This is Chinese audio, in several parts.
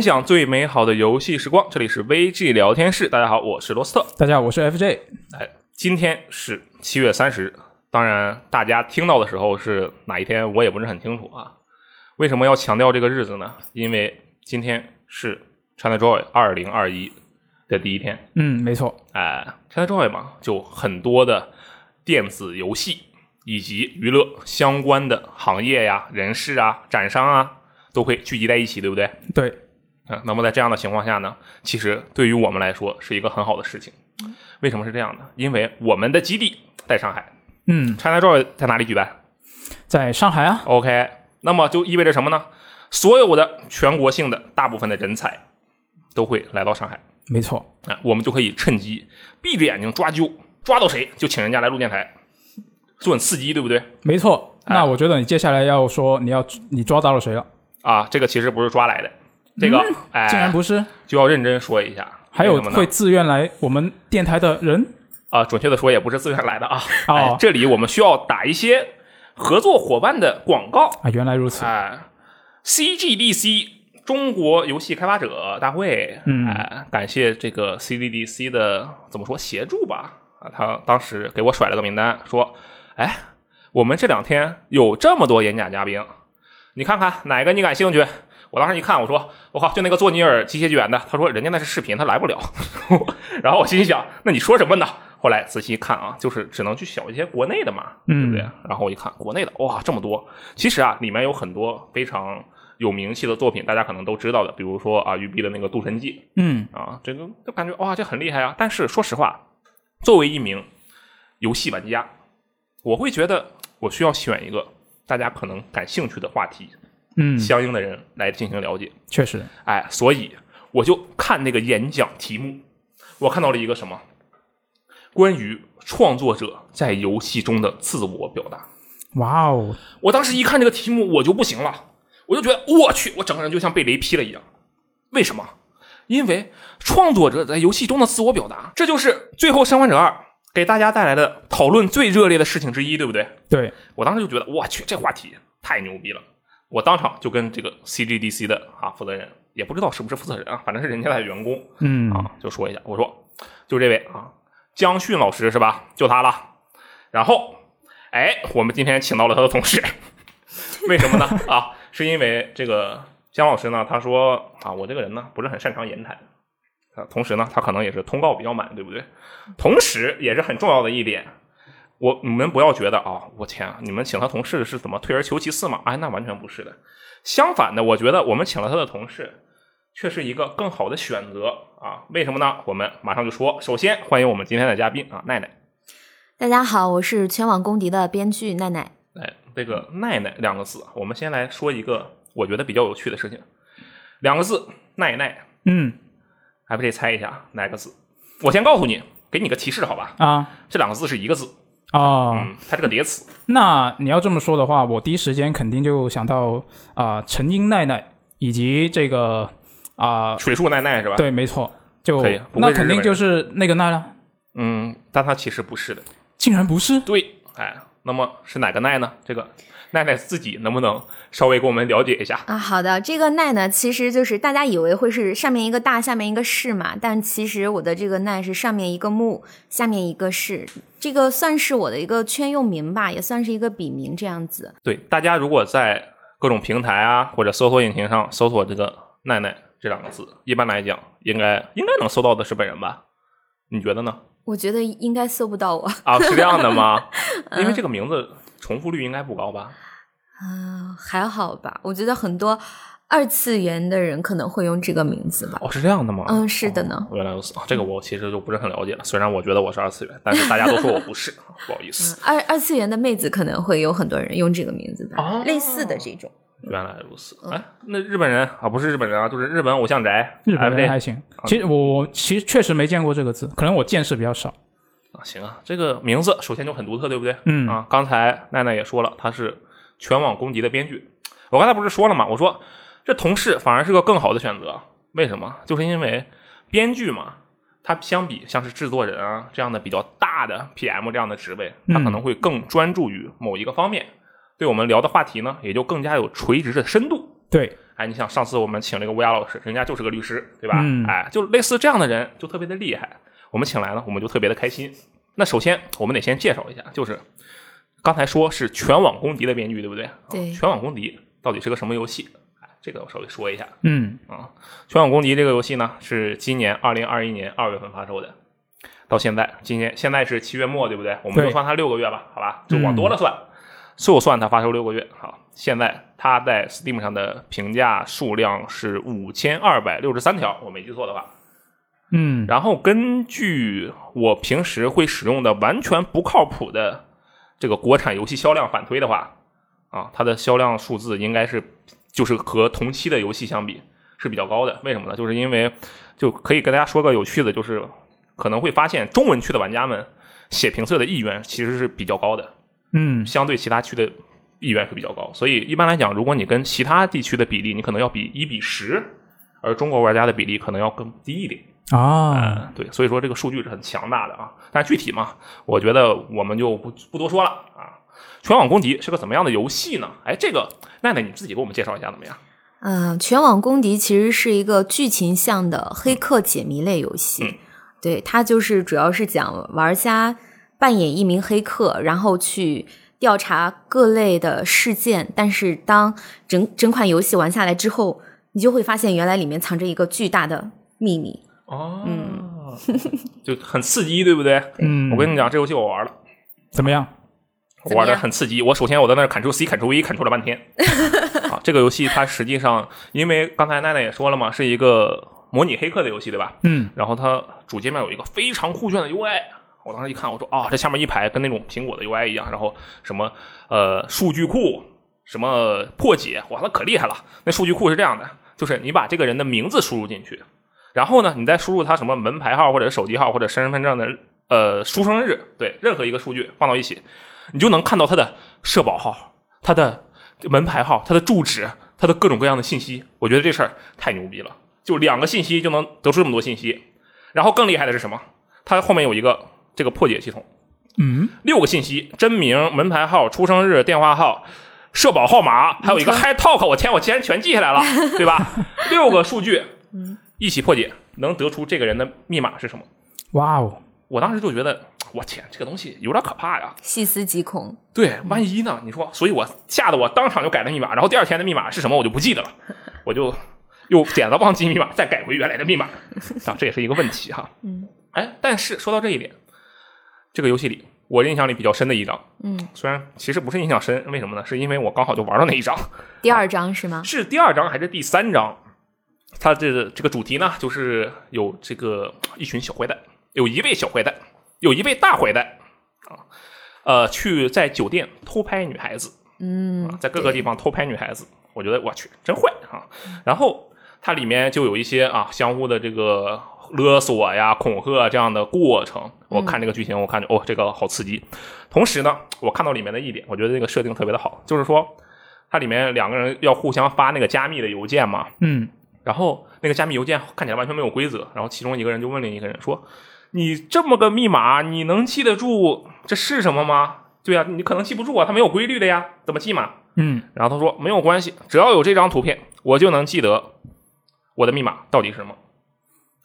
分享最美好的游戏时光，这里是 VG 聊天室。大家好，我是罗斯特。大家好，我是 FJ。哎，今天是七月三十，当然大家听到的时候是哪一天，我也不是很清楚啊。为什么要强调这个日子呢？因为今天是 ChinaJoy 二零二一的第一天。嗯，没错。哎，ChinaJoy 嘛，就很多的电子游戏以及娱乐相关的行业呀、人士啊、展商啊，都会聚集在一起，对不对？对。啊，那么在这样的情况下呢，其实对于我们来说是一个很好的事情。为什么是这样的？因为我们的基地在上海。嗯，ChinaJoy 在哪里举办？在上海啊。OK，那么就意味着什么呢？所有的全国性的大部分的人才都会来到上海。没错。啊，我们就可以趁机闭着眼睛抓阄，抓到谁就请人家来录电台，做很刺激，对不对？没错。哎那我觉得你接下来要说你要你抓到了谁了？啊，这个其实不是抓来的，这个、哎，竟然不是。就要认真说一下。还有什么呢会自愿来我们电台的人啊，准确的说也不是自愿来的啊。哦哎，这里我们需要打一些合作伙伴的广告。啊，原来如此。哎，CGDC 中国游戏开发者大会，嗯哎，感谢这个 CGDC 的怎么说协助吧？啊，他当时给我甩了个名单，说，哎，我们这两天有这么多演讲嘉宾，你看看哪个你感兴趣？我当时一看，我说我靠，就那个做尼尔机械纪元的，他说人家那是视频，他来不了。然后我心想，那你说什么呢？后来仔细一看啊，就是只能去选一些国内的嘛，对不对？然后我一看国内的，哇，这么多！其实啊，里面有很多非常有名气的作品，大家可能都知道的，比如说啊，育碧的那个《渡神记嗯》啊，这个就感觉哇，这很厉害啊。但是说实话，作为一名游戏玩家，我会觉得我需要选一个大家可能感兴趣的话题，嗯，相应的人来进行了解。确实。哎，所以我就看那个演讲题目，我看到了一个什么，关于创作者在游戏中的自我表达。哇哦，我当时一看这个题目，我就不行了，我就觉得我去，我整个人就像被雷劈了一样。为什么？因为创作者在游戏中的自我表达，这就是《最后生还者二》给大家带来的讨论最热烈的事情之一，对不对？对，我当时就觉得，我去，这话题太牛逼了！我当场就跟这个 CGDC 的啊负责人，也不知道是不是负责人啊，反正是人家的员工嗯啊，就说一下，我说就这位啊，江迅老师是吧？就他了。然后，哎，我们今天请到了他的同事，为什么呢？啊，是因为这个江老师呢，他说啊，我这个人呢不是很擅长言谈。啊，同时呢，他可能也是通告比较满，对不对？同时也是很重要的一点，我你们不要觉得啊，我天啊，你们请他同事是怎么退而求其次嘛？哎，那完全不是的。相反的，我觉得我们请了他的同事，却是一个更好的选择啊。为什么呢？我们马上就说。首先欢迎我们今天的嘉宾啊，奈奈。大家好，我是全网公敌的编剧奈奈。哎，这个“奈奈”两个字，我们先来说一个我觉得比较有趣的事情。两个字“奈奈嗯”，还不得猜一下哪个字？我先告诉你，给你个提示，好吧？啊这两个字是一个字，啊，嗯，它是个叠词。那你要这么说的话，我第一时间肯定就想到啊，陈英奈奈以及这个啊，水树奈奈是吧？，对，没错，就那肯定就是那个奈了，嗯，但它其实不是的。竟然不是。对，哎，那么是哪个奈呢？这个奈奈自己能不能稍微给我们了解一下？啊，好的，这个奈呢，其实就是大家以为会是上面一个大，下面一个士嘛，但其实我的这个奈是上面一个木，下面一个士，这个算是我的一个圈用名吧，也算是一个笔名这样子。对，大家如果在各种平台啊或者搜索引擎上搜索这个奈奈这两个字，一般来讲应该应该能搜到的是本人吧？你觉得呢？我觉得应该搜不到我，啊，是这样的吗？因为这个名字重复率应该不高吧？啊，还好吧。我觉得很多二次元的人可能会用这个名字吧。哦，是这样的吗？嗯是的呢哦原来如此啊，这个我其实就不是很了解了。虽然我觉得我是二次元，但是大家都说我不是，不好意思。二二次元的妹子可能会有很多人用这个名字吧，哦类似的这种。原来如此，哎，那日本人啊，不是日本人啊，就是日本偶像宅，日本哎还行，其实我我其实确实没见过这个字，可能我见识比较少。啊，行啊，这个名字首先就很独特，对不对？嗯啊，刚才奈奈也说了，他是全网公敌的编剧。我刚才不是说了吗？我说这同事反而是个更好的选择，为什么？就是因为编剧嘛，他相比像是制作人啊这样的比较大的 PM 这样的职位，他可能会更专注于某一个方面，对我们聊的话题呢也就更加有垂直的深度。对，哎，你想上次我们请了一个乌鸦老师，人家就是个律师，对吧？嗯哎，就类似这样的人就特别的厉害，我们请来呢，我们就特别的开心。那首先我们得先介绍一下，就是刚才说是全网公敌的编剧，对不对？啊对全网公敌到底是个什么游戏？哎，这个我稍微说一下。嗯啊，全网公敌这个游戏呢，是今年二零二一年二月份发售的，到现在，今年现在是七月末，对不对？我们就算它六个月吧，好吧，就往多了算，就算它发售六个月。好，现在它在 Steam 上的评价数量是五千二百六十三条，我没记错的话。嗯，然后根据我平时会使用的完全不靠谱的这个国产游戏销量反推的话，啊，它的销量数字应该是就是和同期的游戏相比是比较高的。为什么呢？就是因为就可以跟大家说个有趣的，就是可能会发现中文区的玩家们写评测的意愿其实是比较高的，嗯相对其他区的意愿会比较高。所以一般来讲，如果你跟其他地区的比例，你可能要比一比十，而中国玩家的比例可能要更低一点。啊，嗯，对，所以说这个数据是很强大的啊。但具体嘛，我觉得我们就不不多说了啊。全网公敌是个怎么样的游戏呢？哎，这个奈奈你自己给我们介绍一下怎么样？嗯、全网公敌其实是一个剧情向的黑客解谜类游戏。嗯对，它就是主要是讲玩家扮演一名黑客，然后去调查各类的事件。但是当整整款游戏玩下来之后，你就会发现原来里面藏着一个巨大的秘密。哦，就很刺激，对不对？嗯，我跟你讲，这游戏我玩了，怎么样？我玩的很刺激。我首先我在那儿 Ctrl C Ctrl V Ctrl 了半天。啊，这个游戏它实际上，因为刚才奈奈也说了嘛，是一个模拟黑客的游戏，对吧？嗯然后它主界面有一个非常酷炫的 UI，我当时一看，我说啊、这下面一排跟那种苹果的 UI 一样，然后什么呃数据库，什么破解，哇，那可厉害了。那数据库是这样的，就是你把这个人的名字输入进去，然后呢，你再输入他什么门牌号或者手机号或者身份证的呃出生日，对，任何一个数据放到一起，你就能看到他的社保号、他的门牌号、他的住址、他的各种各样的信息。我觉得这事儿太牛逼了，就两个信息就能得出这么多信息。然后更厉害的是什么？它后面有一个这个破解系统，嗯，六个信息：真名、门牌号、出生日、电话号、社保号码，还有一个 Hi Talk。我天，我竟然全记下来了，对吧？六个数据，一起破解，能得出这个人的密码是什么？哇哦，我当时就觉得，我天，这个东西有点可怕呀。细思极恐，对，万一呢？你说，所以我吓得我当场就改了密码，然后第二天的密码是什么我就不记得了，我就又点了忘记密码，再改回原来的密码啊，这也是一个问题哈。嗯，哎，但是说到这一点，这个游戏里我印象里比较深的一章，嗯，虽然其实不是印象深，为什么呢？是因为我刚好就玩到那一章，第二章是吗？是第二章还是第三章？它这个这个主题呢，就是有这个一群小坏蛋，有一位小坏蛋，有一位大坏蛋啊，呃，去在酒店偷拍女孩子，嗯啊，在各个地方偷拍女孩子，我觉得我去真坏啊。然后它里面就有一些啊相互的这个勒索呀、恐吓这样的过程。我看这个剧情，我看着哦，这个好刺激。同时呢，我看到里面的一点，我觉得这个设定特别的好，就是说它里面两个人要互相发那个加密的邮件嘛，嗯然后那个加密邮件看起来完全没有规则，然后其中一个人就问另一个人说：“你这么个密码，你能记得住这是什么吗？”对呀、你可能记不住啊，它没有规律的呀，怎么记嘛？嗯然后他说没有关系，只要有这张图片，我就能记得我的密码到底是什么。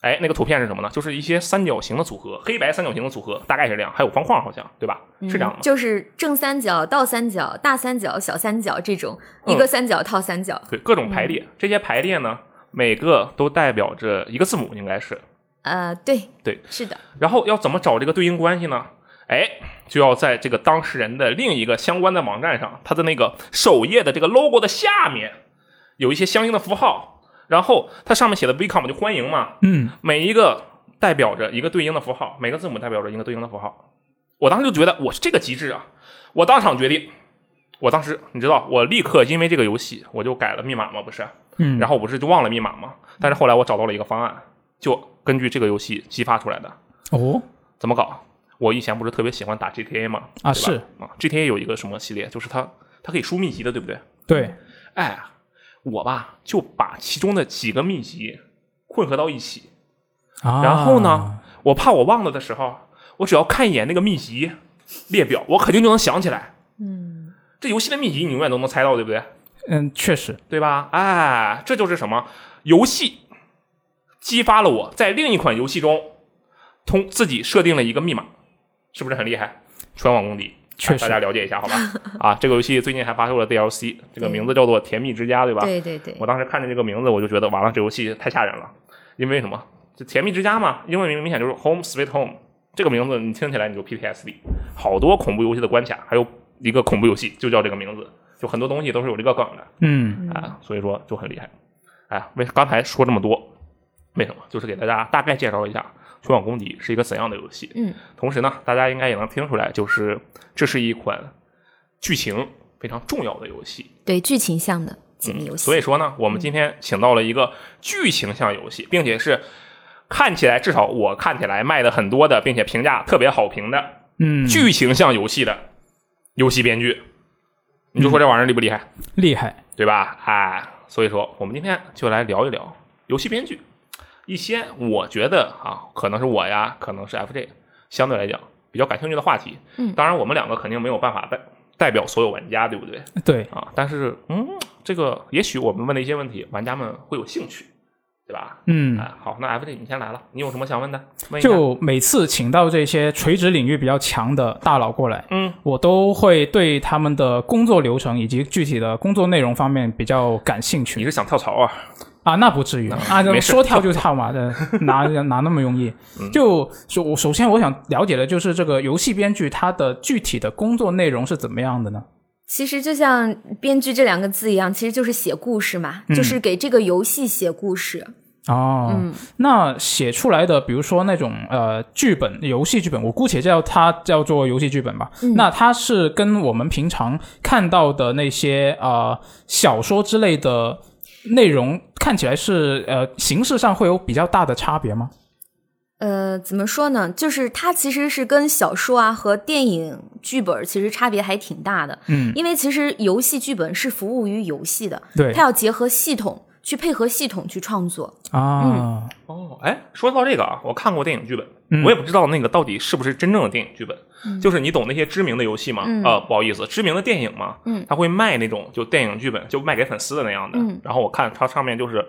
哎，那个图片是什么呢？就是一些三角形的组合，黑白三角形的组合，大概是这样，还有方框，好像对吧？是这样的吗？嗯就是正三角、倒三角、大三角、小三角这种，嗯一个三角套三角。对，各种排列，这些排列呢，每个都代表着一个字母，应该是。呃，对对，是的，然后要怎么找这个对应关系呢？哎，就要在这个当事人的另一个相关的网站上，它的那个首页的这个 logo 的下面有一些相应的符号，然后它上面写的 “welcome” 就欢迎嘛，嗯每一个代表着一个对应的符号，每个字母代表着一个对应的符号。我当时就觉得我是这个极致啊，我当场决定，我当时你知道，我立刻因为这个游戏我就改了密码嘛，不是？嗯，然后我不是就忘了密码嘛？但是后来我找到了一个方案，就根据这个游戏激发出来的。哦怎么搞？我以前不是特别喜欢打 GTA 吗？对吧啊是啊，GTA 有一个什么系列，就是它它可以输秘籍的，对不对？对，哎，我吧就把其中的几个秘籍混合到一起，啊，然后呢，我怕我忘了的时候，我只要看一眼那个秘籍列表，我肯定就能想起来。嗯，这游戏的秘籍你永远都能猜到，对不对？嗯，确实，对吧？哎，这就是什么游戏激发了我在另一款游戏中通自己设定了一个密码，是不是很厉害？全网公敌，确实大家了解一下好吧？啊，这个游戏最近还发售了 DLC，这个名字叫做《甜蜜之家》，对吧？对对对，我当时看见这个名字，我就觉得完了，这游戏太吓人了。因为什么？就甜蜜之家嘛，英文名明显就是 Home Sweet Home。这个名字你听起来你就 PTSD，好多恐怖游戏的关卡，还有一个恐怖游戏就叫这个名字，就很多东西都是有这个梗的嗯啊，所以说就很厉害。哎，为刚才说这么多，为什么？就是给大家大概介绍一下《全网公敌》是一个怎样的游戏。嗯，同时呢，大家应该也能听出来，就是这是一款剧情非常重要的游戏。对剧情向的解密游戏。所以说呢，我们今天请到了一个剧情向游戏，并且是看起来至少我看起来卖的很多的，并且评价特别好评的嗯，剧情向游戏的游戏编剧。你就说这玩意儿厉不厉害，厉害，对吧？哎，所以说我们今天就来聊一聊游戏编剧一些我觉得啊，可能是我呀，可能是 FJ 相对来讲比较感兴趣的话题。嗯当然我们两个肯定没有办法代代表所有玩家，对不对？对，啊，但是嗯，这个也许我们问的一些问题，玩家们会有兴趣，对吧？嗯。哎，好，那 FJ 你先来了，你有什么想问的？问就每次请到这些垂直领域比较强的大佬过来，嗯，我都会对他们的工作流程以及具体的工作内容方面比较感兴趣你是想跳槽啊？啊。那不至于啊，说跳就跳嘛，这哪哪那么容易？嗯就首首先我想了解的就是这个游戏编剧他的具体的工作内容是怎么样的呢？其实就像编剧这两个字一样，其实就是写故事嘛，就是给这个游戏写故事。哦，嗯那写出来的，比如说那种呃剧本、游戏剧本，我姑且叫它叫做游戏剧本吧。嗯那它是跟我们平常看到的那些呃小说之类的内容看起来是呃形式上会有比较大的差别吗？呃，怎么说呢？就是它其实是跟小说啊和电影剧本其实差别还挺大的。嗯，因为其实游戏剧本是服务于游戏的，对它要结合系统去配合系统去创作。啊，哦，哎，说到这个啊，我看过电影剧本，嗯我也不知道那个到底是不是真正的电影剧本。就是你懂那些知名的游戏吗？嗯呃，不好意思，知名的电影吗，嗯，他会卖那种就电影剧本，就卖给粉丝的那样的。嗯然后我看它上面就是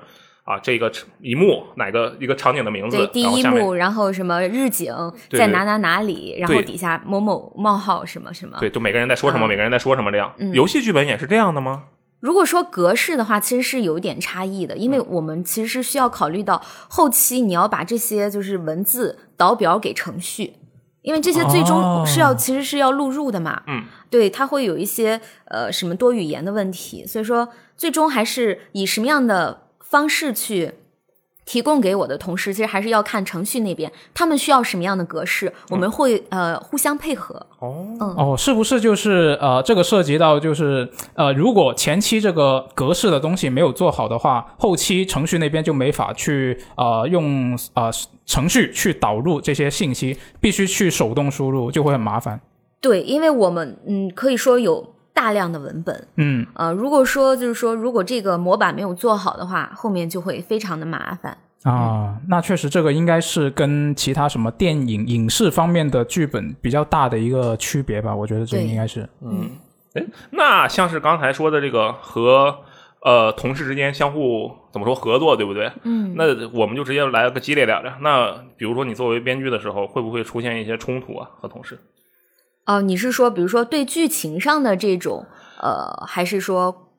啊，这个一幕哪个一个场景的名字，对，第一幕，然后什么日景在哪哪哪里，然后底下某某冒号什么什么。对，就每个人在说什么，嗯每个人在说什么这样。嗯游戏剧本也是这样的吗？如果说格式的话，其实是有一点差异的，因嗯为我们其实是需要考虑到后期你要把这些就是文字导表给程序，因为这些最哦终是要、其实是要录入的嘛。嗯，对，它会有一些呃什么多语言的问题，所以说最终还是以什么样的方式去。提供给我的同时，其实还是要看程序那边，他们需要什么样的格式，我们会呃互相配合。哦，哦，是不是就是呃，这个涉及到就是呃，如果前期这个格式的东西没有做好的话，后期程序那边就没法去呃用呃程序去导入这些信息，必须去手动输入，就会很麻烦。对，因为我们嗯可以说有大量的文本，嗯，呃，如果说就是说，如果这个模板没有做好的话，后面就会非常的麻烦。啊，那确实这个应该是跟其他什么电影影视方面的剧本比较大的一个区别吧，我觉得这个应该是。嗯，哎，那像是刚才说的这个和呃同事之间相互怎么说合作，对不对？嗯，那我们就直接来个激烈点的。那比如说你作为编剧的时候，会不会出现一些冲突啊？和同事？哦，你是说，比如说对剧情上的这种，呃，还是说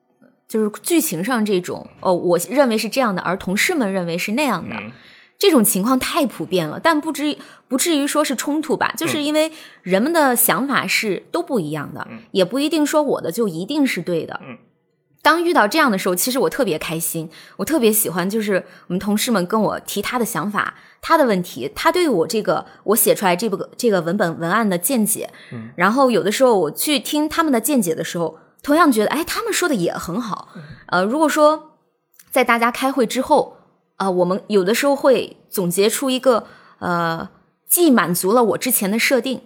就是剧情上这种，哦，我认为是这样的，而同事们认为是那样的，嗯这种情况太普遍了，但不至于不至于说是冲突吧？就是因为人们的想法是都不一样的，嗯也不一定说我的就一定是对的。嗯当遇到这样的时候，其实我特别开心，我特别喜欢，就是我们同事们跟我提他的想法、他的问题，他对我这个我写出来这个这个文本文案的见解。嗯然后有的时候我去听他们的见解的时候，同样觉得，哎，他们说的也很好。呃，如果说在大家开会之后，啊、我们有的时候会总结出一个呃，既满足了我之前的设定，嗯，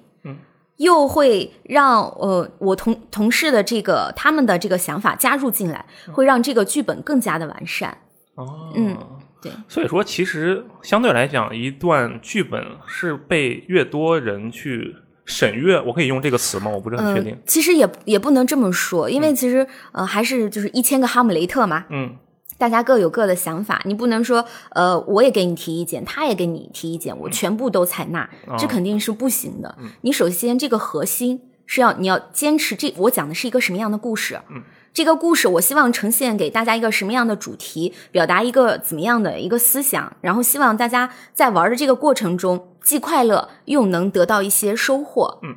又会让呃我同同事的这个他们的这个想法加入进来，会让这个剧本更加的完善。哦，嗯，对。所以说，其实相对来讲，一段剧本是被越多人去审阅，我可以用这个词吗？我不是很确定。嗯，其实也也不能这么说，因为其实、呃还是就是一千个哈姆雷特嘛，嗯，大家各有各的想法，你不能说呃我也给你提意见，他也给你提意见，我全部都采纳，这肯定是不行的。你首先这个核心是要你要坚持这我讲的是一个什么样的故事，嗯。这个故事，我希望呈现给大家一个什么样的主题，表达一个怎么样的一个思想，然后希望大家在玩的这个过程中既快乐又能得到一些收获。嗯，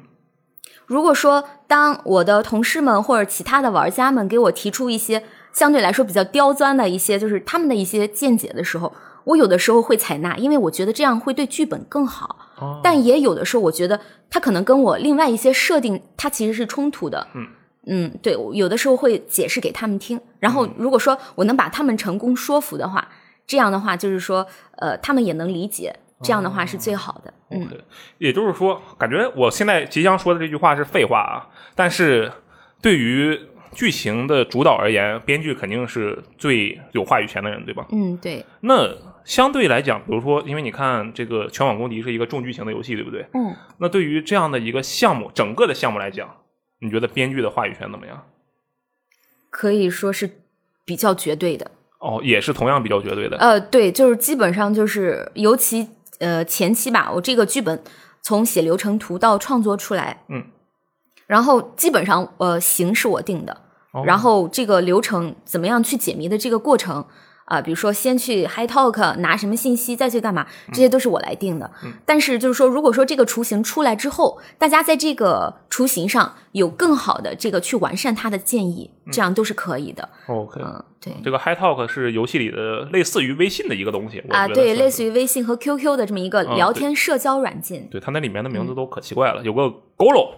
如果说当我的同事们或者其他的玩家们给我提出一些相对来说比较刁钻的一些，就是他们的一些见解的时候，我有的时候会采纳，因为我觉得这样会对剧本更好。哦但也有的时候，我觉得他可能跟我另外一些设定，它其实是冲突的。嗯嗯，对，有的时候会解释给他们听。然后，如果说我能把他们成功说服的话，这样的话就是说，呃，他们也能理解，这样的话是最好的。嗯，也就是说，感觉我现在即将说的这句话是废话啊，但是对于剧情的主导而言，编剧肯定是最有话语权的人，对吧？嗯，对，那相对来讲，比如说，因为你看这个《全网公敌》是一个重剧情的游戏，对不对？嗯，那对于这样的一个项目，整个的项目来讲，你觉得编剧的话语权怎么样？可以说是比较绝对的。哦，也是同样比较绝对的。呃，对，就是基本上就是，尤其呃前期吧，我这个剧本从写流程图到创作出来，嗯，然后基本上呃形是我定的，哦。然后这个流程怎么样去解谜的这个过程啊、比如说先去 High Talk 拿什么信息，再去干嘛，这些都是我来定的。但是就是说，如果说这个雏形出来之后，大家在这个雏形上有更好的这个去完善它的建议，这样都是可以的。OK，、嗯，对。这个 Hi Talk 是游戏里的类似于微信的一个东西啊，对，类似于于微信和 QQ 的这么一个聊天社交软件。对它那里面的名字都可奇怪了，有个 Golo，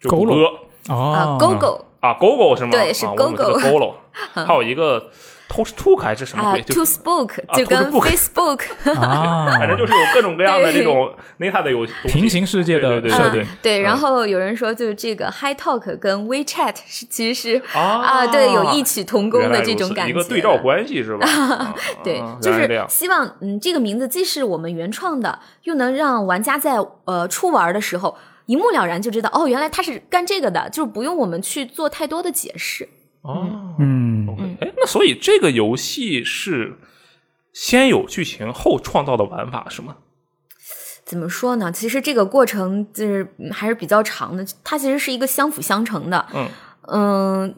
就谷 Golo 歌哦。啊，GoGo 啊，GoGo 是吗？对是啊、我们是个 Gogo Golo，还有一个 Toast Took 还是什么啊鬼？，To Spoke 啊就跟 Facebook 啊，反正就是有各种各样的这种 Neta 的游戏平行世界的对对对。设定。对对，然嗯。后有人说，就是这个 Hi Talk 跟 WeChat 是其实是啊。啊，对，有异曲同工的这种感觉，一个对照关系是吧？啊 对啊，就是希望嗯，这个名字既是我们原创的，又能让玩家在呃初玩的时候一目了然就知道，哦，原来他是干这个的，就是不用我们去做太多的解释。哦。嗯，OK，哎，那所以这个游戏是先有剧情后创造的玩法是吗？怎么说呢？其实这个过程就是嗯还是比较长的，它其实是一个相辅相成的。嗯嗯，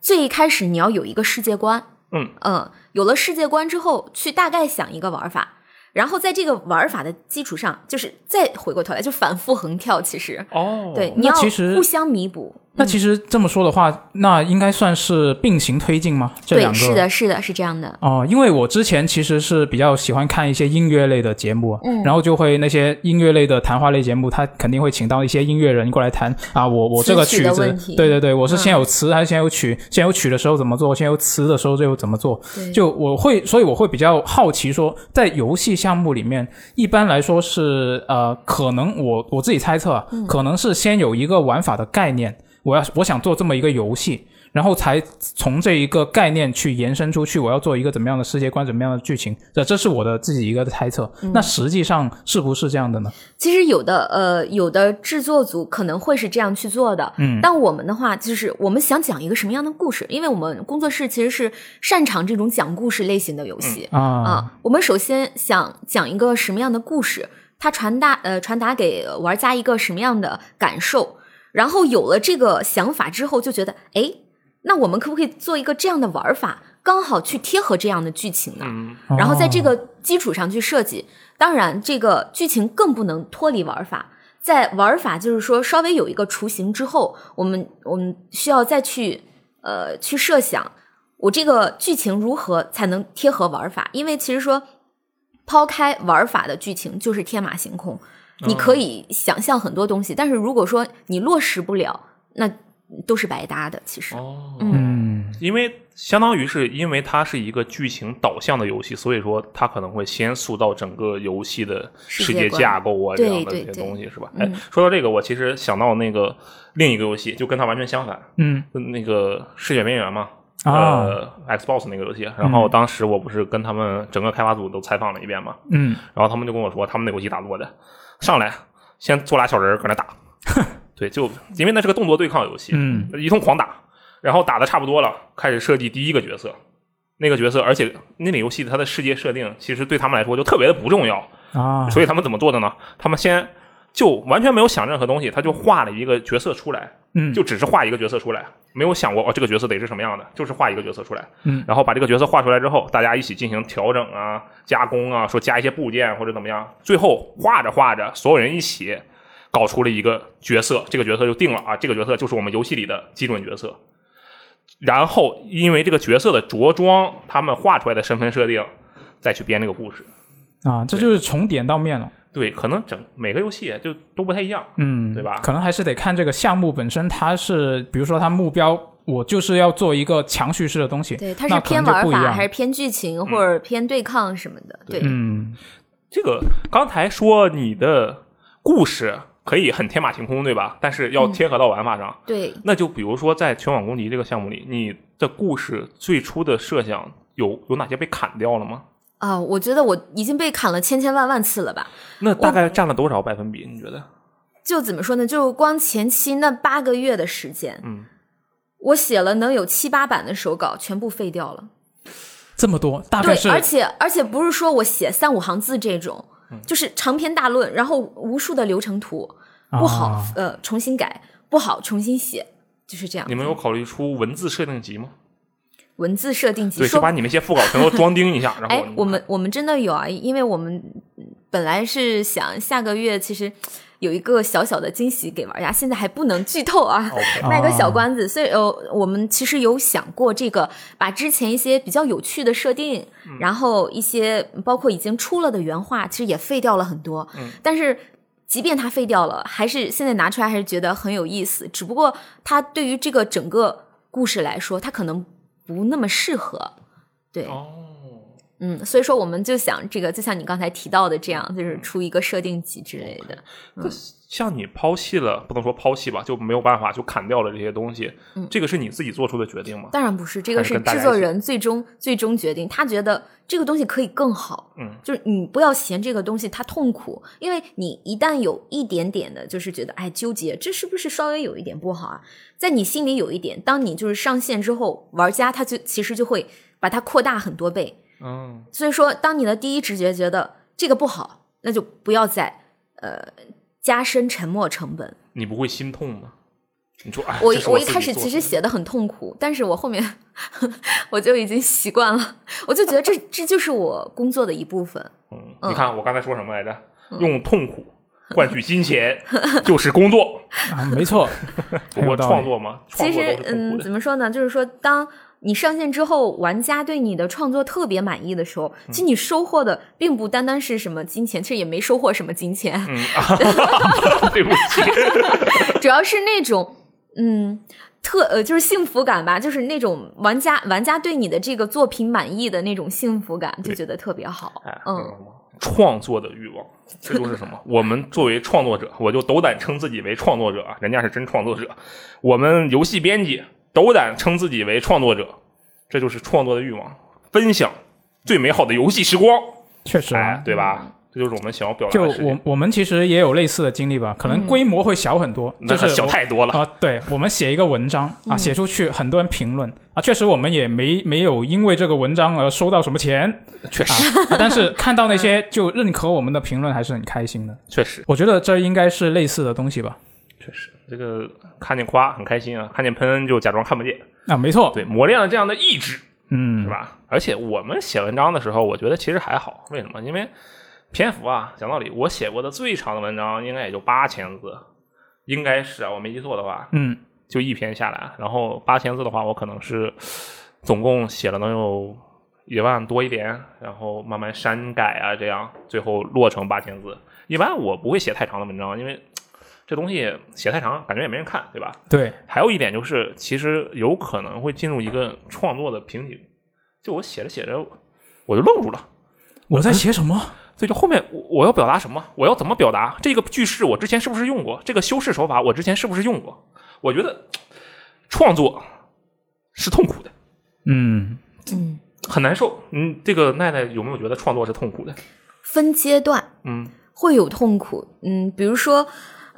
最一开始你要有一个世界观，嗯嗯，有了世界观之后，去大概想一个玩法，然后在这个玩法的基础上，就是再回过头来就反复横跳。其实，哦，对，你要其实互相弥补。那其实这么说的话，那应该算是并行推进吗？这两对，个是的，是的，是这样的。哦，因为我之前其实是比较喜欢看一些音乐类的节目，嗯然后就会那些音乐类的谈话类节目，他肯定会请到一些音乐人过来谈啊，我我这个曲曲子对对对，我是先嗯有词还是先有曲？先有曲的时候怎么做？先有词的时候就怎么做？就我会，所以我会比较好奇说，在游戏项目里面，一般来说是呃，可能我我自己猜测啊，嗯可能是先有一个玩法的概念，我要我想做这么一个游戏。然后才从这一个概念去延伸出去，我要做一个怎么样的世界观，怎么样的剧情，这这是我的自己一个猜测。嗯那实际上是不是这样的呢？其实有的呃，有的制作组可能会是这样去做的，嗯但我们的话就是我们想讲一个什么样的故事，因为我们工作室其实是擅长这种讲故事类型的游戏、啊啊。我们首先想讲一个什么样的故事，它传达呃传达给玩家一个什么样的感受，然后有了这个想法之后，就觉得哎，那我们可不可以做一个这样的玩法，刚好去贴合这样的剧情呢？嗯然后在这哦个基础上去设计。当然，这个剧情更不能脱离玩法。在玩法就是说稍微有一个雏形之后，我们我们需要再去呃去设想，我这个剧情如何才能贴合玩法？因为其实说抛开玩法的剧情就是天马行空，你可以想象很多东西，但是如果说你落实不了，那都是白搭的。其实，哦，嗯。因为相当于是因为它是一个剧情导向的游戏，所以说它可能会先塑造整个游戏的世界架构啊，这样的这些东西是吧？嗯哎，说到这个，我其实想到那个另一个游戏，就跟它完全相反，嗯。那个《世界边缘》嘛。啊。呃，Xbox 那个游戏，然后当时我不是跟他们整个开发组都采访了一遍嘛，嗯。然后他们就跟我说，他们那游戏咋做的，上来先做俩小人儿搁那打，对，就因为那是个动作对抗游戏，嗯，一通狂打，然后打的差不多了，开始设计第一个角色。那个角色，而且那个游戏它的世界设定其实对他们来说就特别的不重要，啊，所以他们怎么做的呢？他们先就完全没有想任何东西，他就画了一个角色出来，嗯，就只是画一个角色出来，没有想过哦这个角色得是什么样的，就是画一个角色出来，嗯，然后把这个角色画出来之后，大家一起进行调整啊、加工啊，说加一些部件或者怎么样，最后画着画着，所有人一起搞出了一个角色，这个角色就定了啊，这个角色就是我们游戏里的基准角色。然后因为这个角色的着装，他们画出来的身份设定，再去编这个故事。啊，这就是从点到面了。对，可能整每个游戏就都不太一样。嗯，对吧可能还是得看这个项目本身，它是比如说它目标，我就是要做一个强叙事的东西，对，它是偏玩法还是偏剧情或者偏对抗什么的？对，嗯这个刚才说你的故事可以很天马行空，对吧？但是要贴合到玩法上。对，那就比如说在全网攻击这个项目里，你的故事最初的设想有有哪些被砍掉了吗？啊、我觉得我已经被砍了千千万万次了吧？那大概占了多少百分比？你觉得？就怎么说呢？就光前期那八个月的时间，嗯，我写了能有七八版的手稿，全部废掉了。这么多，大概对，而且而且不是说我写三五行字这种，嗯就是长篇大论，然后无数的流程图，不好、啊呃重新改，不好重新写，就是这样。你们有考虑出文字设定集吗？文字设定集对，就说把你那些副稿全都装订一下，然后哎，我们我们真的有啊，因为我们本来是想下个月其实有一个小小的惊喜给玩家，现在还不能剧透啊 卖个小关子。所以呃，我们其实有想过这个，把之前一些比较有趣的设定，然后一些包括已经出了的原画，其实也废掉了很多。嗯但是。即便它废掉了，还是现在拿出来还是觉得很有意思。只不过它对于这个整个故事来说，它可能不那么适合。对，哦，嗯，所以说我们就想这个，就像你刚才提到的这样，就是出一个设定集之类的。那像你抛弃了，不能说抛弃吧，就没有办法就砍掉了这些东西，嗯这个是你自己做出的决定吗？当然不是，这个是是制作人最终最终决定，他觉得这个东西可以更好。嗯，就是你不要嫌这个东西它痛苦，因为你一旦有一点点的，就是觉得哎纠结，这是不是稍微有一点不好啊？在你心里有一点，当你就是上线之后，玩家他就其实就会把它扩大很多倍。嗯，所以说，当你的第一直觉觉得这个不好，那就不要再呃加深沉没成本。你不会心痛吗？你说，哎，我我一开始其实写的很痛苦，但是我后面我就已经习惯了，我就觉得这这就是我工作的一部分。嗯，你看我刚才说什么来着？用痛苦换取金钱就是工作，啊，没错，我创作嘛，其实嗯，怎么说呢？就是说，当你上线之后，玩家对你的创作特别满意的时候，嗯其实你收获的并不单单是什么金钱，其实也没收获什么金钱，嗯啊，对不起，主要是那种嗯。特呃，就是幸福感吧，就是那种玩家玩家对你的这个作品满意的那种幸福感，就觉得特别好。哎，嗯，创作的欲望，这就是什么？我们作为创作者，我就斗胆称自己为创作者啊，人家是真创作者。我们游戏编辑斗胆称自己为创作者，这就是创作的欲望，分享最美好的游戏时光，确实啊哎，对吧？这就是我们想要表达就的就。我我们其实也有类似的经历吧，可能规模会小很多，那就是小太多了。啊、对我们写一个文章啊，写出去很多人评论啊，确实我们也没没有因为这个文章而收到什么钱确实，啊，但是看到那些就认可我们的评论还是很开心的。确实，我觉得这应该是类似的东西吧？确实，这个看见夸很开心啊，看见喷就假装看不见。啊，没错，对，磨练了这样的意志，嗯，是？吧？而且我们写文章的时候，我觉得其实还好，为什么？因为篇幅啊，讲道理，我写过的最长的文章应该也就八千字，应该是啊，我没记错的话，嗯，就一篇下来，然后八千字的话，我可能是总共写了能有一万多一点，然后慢慢删改啊，这样最后落成八千字。一般我不会写太长的文章，因为这东西写太长，感觉也没人看，对吧？对，还有一点就是，其实有可能会进入一个创作的瓶颈，就我写着写着，我就愣住了。我在写什么？所以就后面我我要表达什么？我要怎么表达？这个句式我之前是不是用过？这个修饰手法我之前是不是用过？我觉得创作是痛苦的，嗯，嗯，很难受。嗯，这个奈奈有没有觉得创作是痛苦的？分阶段嗯会有痛苦。嗯，比如说，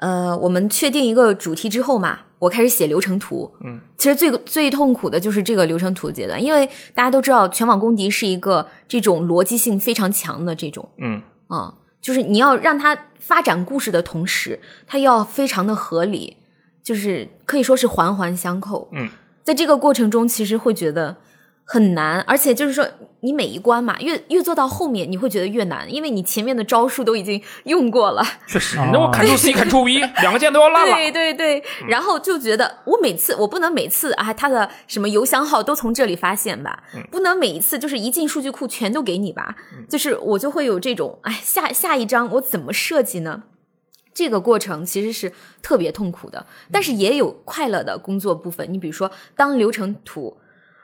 呃，我们确定一个主题之后嘛，我开始写流程图。嗯，其实最最痛苦的就是这个流程图阶段，因为大家都知道，全网公敌是一个这种逻辑性非常强的这种，嗯啊、就是你要让它发展故事的同时，它要非常的合理，就是可以说是环环相扣。嗯，在这个过程中，其实会觉得很难，而且就是说，你每一关嘛，越越做到后面，你会觉得越难，因为你前面的招数都已经用过了。确实，那我 Ctrl C Ctrl V 两个键都要烂了。对对对，然后就觉得我每次我不能每次啊，他的什么邮箱号都从这里发现吧，不能每一次就是一进数据库全都给你吧，就是我就会有这种哎下下一章我怎么设计呢？这个过程其实是特别痛苦的，但是也有快乐的工作部分。你比如说，当流程图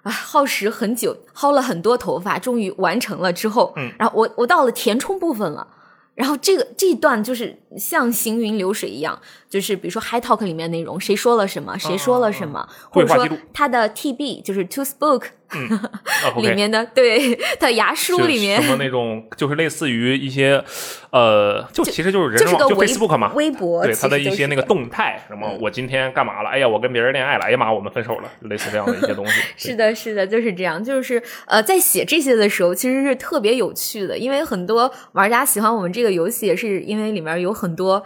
啊耗时很久，薅了很多头发，终于完成了之后，嗯然后我我到了填充部分了。然后这个这一段就是像行云流水一样，就是比如说 High Talk 里面内容，谁说了什么，谁说了什么，或者说录它的 TB 就是 Tooth Book 里面的，对他牙书里面什么那种，就是类似于一些，呃，就其实就是人就 Facebook 嘛，微博，对他的一些那个动态，什么我今天干嘛了？哎呀，我跟别人恋爱了，哎呀妈，我们分手了，类似这样的一些东西。是的，是的，就是这样。就是呃，在写这些的时候，其实是特别有趣的，因为很多玩家喜欢我们这个游戏，也是因为里面有很多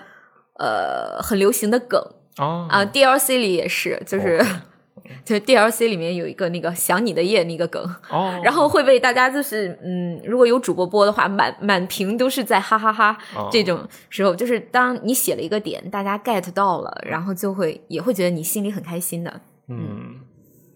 呃很流行的梗。哦。啊、DLC 里也是，就是、哦。就是 DLC 里面有一个那个想你的夜那个梗，哦，然后会被大家就是嗯，如果有主播播的话，满满屏都是在哈哈哈哦。这种时候，就是当你写了一个点，大家 get 到了，然后就会也会觉得你心里很开心的。嗯，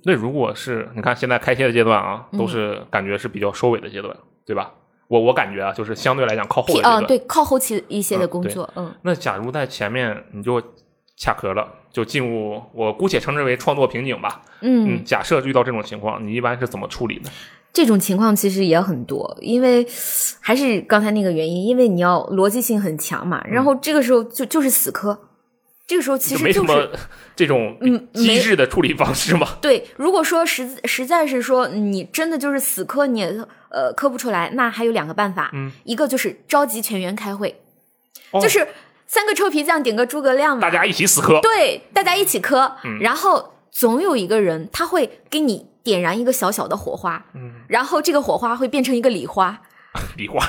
那如果是你看现在开贴的阶段啊，都是感觉是比较收尾的阶段，对吧？我我感觉啊，就是相对来讲靠后的阶啊，段。对，靠后期一些的工作，嗯那假如在前面你就卡壳了，就进入我姑且称之为创作瓶颈吧。嗯，嗯，假设遇到这种情况，你一般是怎么处理的？这种情况其实也很多，因为还是刚才那个原因，因为你要逻辑性很强嘛，然后这个时候就就是死磕，这个时候其实就是没什么这种嗯机没智的处理方式吗？对，如果说实实在是说你真的就是死磕，你也呃磕不出来，那还有两个办法，嗯一个就是召集全员开会，哦就是三个臭皮匠顶个诸葛亮嘛，大家一起死磕。对，大家一起磕，嗯然后总有一个人他会给你点燃一个小小的火花，嗯，然后这个火花会变成一个礼花，笔画。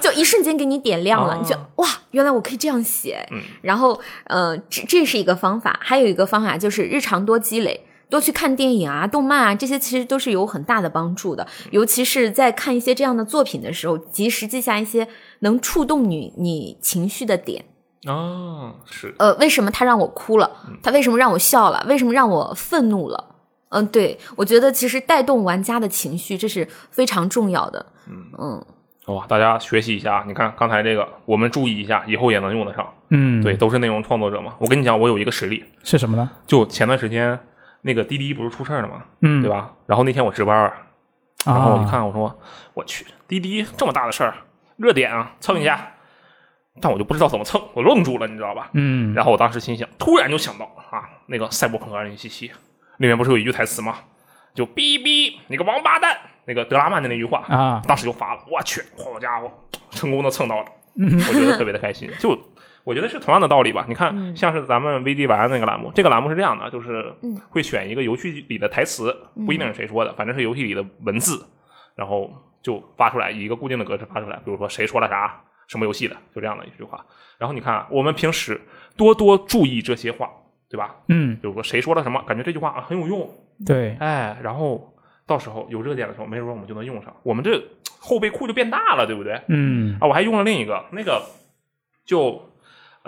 就一瞬间给你点亮了，哦你就哇，原来我可以这样写。嗯然后呃，这这是一个方法，还有一个方法就是日常多积累。多去看电影啊、动漫啊，这些其实都是有很大的帮助的。尤其是在看一些这样的作品的时候，及时记下一些能触动你你情绪的点。哦，是。呃，为什么他让我哭了？嗯他为什么让我笑了？为什么让我愤怒了？嗯，对，我觉得其实带动玩家的情绪，这是非常重要的。嗯哇，大家学习一下，你看刚才这个，我们注意一下，以后也能用得上。嗯，对，，都是内容创作者嘛。我跟你讲，我有一个实例，是什么呢？就前段时间那个滴滴不是出事儿了吗？嗯，对？吧？然后那天我值班儿，然后我一啊，看，我说我去，滴滴这么大的事儿，热点啊，蹭一下。但我就不知道怎么蹭，我愣住了，你知道吧？嗯，然后我当时心想，突然就想到啊，那个《赛博朋克2077》里面不是有一句台词吗？就哔哔，你个王八蛋，那个德拉曼的那句话，啊，当时就发了，我去，好家伙，成功的蹭到了，嗯我觉得特别的开心。就我觉得是同样的道理吧。你看，像是咱们 VD 玩那个栏目，这个栏目是这样的，就是嗯会选一个游戏里的台词，不一定是谁说的，反正是游戏里的文字，然后就发出来，以一个固定的格式发出来。比如说谁说了啥，什么游戏的，就这样的一句话。然后你看，我们平时多多注意这些话，对吧？嗯，比如说谁说了什么，感觉这句话啊很有用，对，哎，然后到时候有热点的时候，没准我们就能用上，我们这后备库就变大了，对不对？嗯，啊，我还用了另一个，那个就呃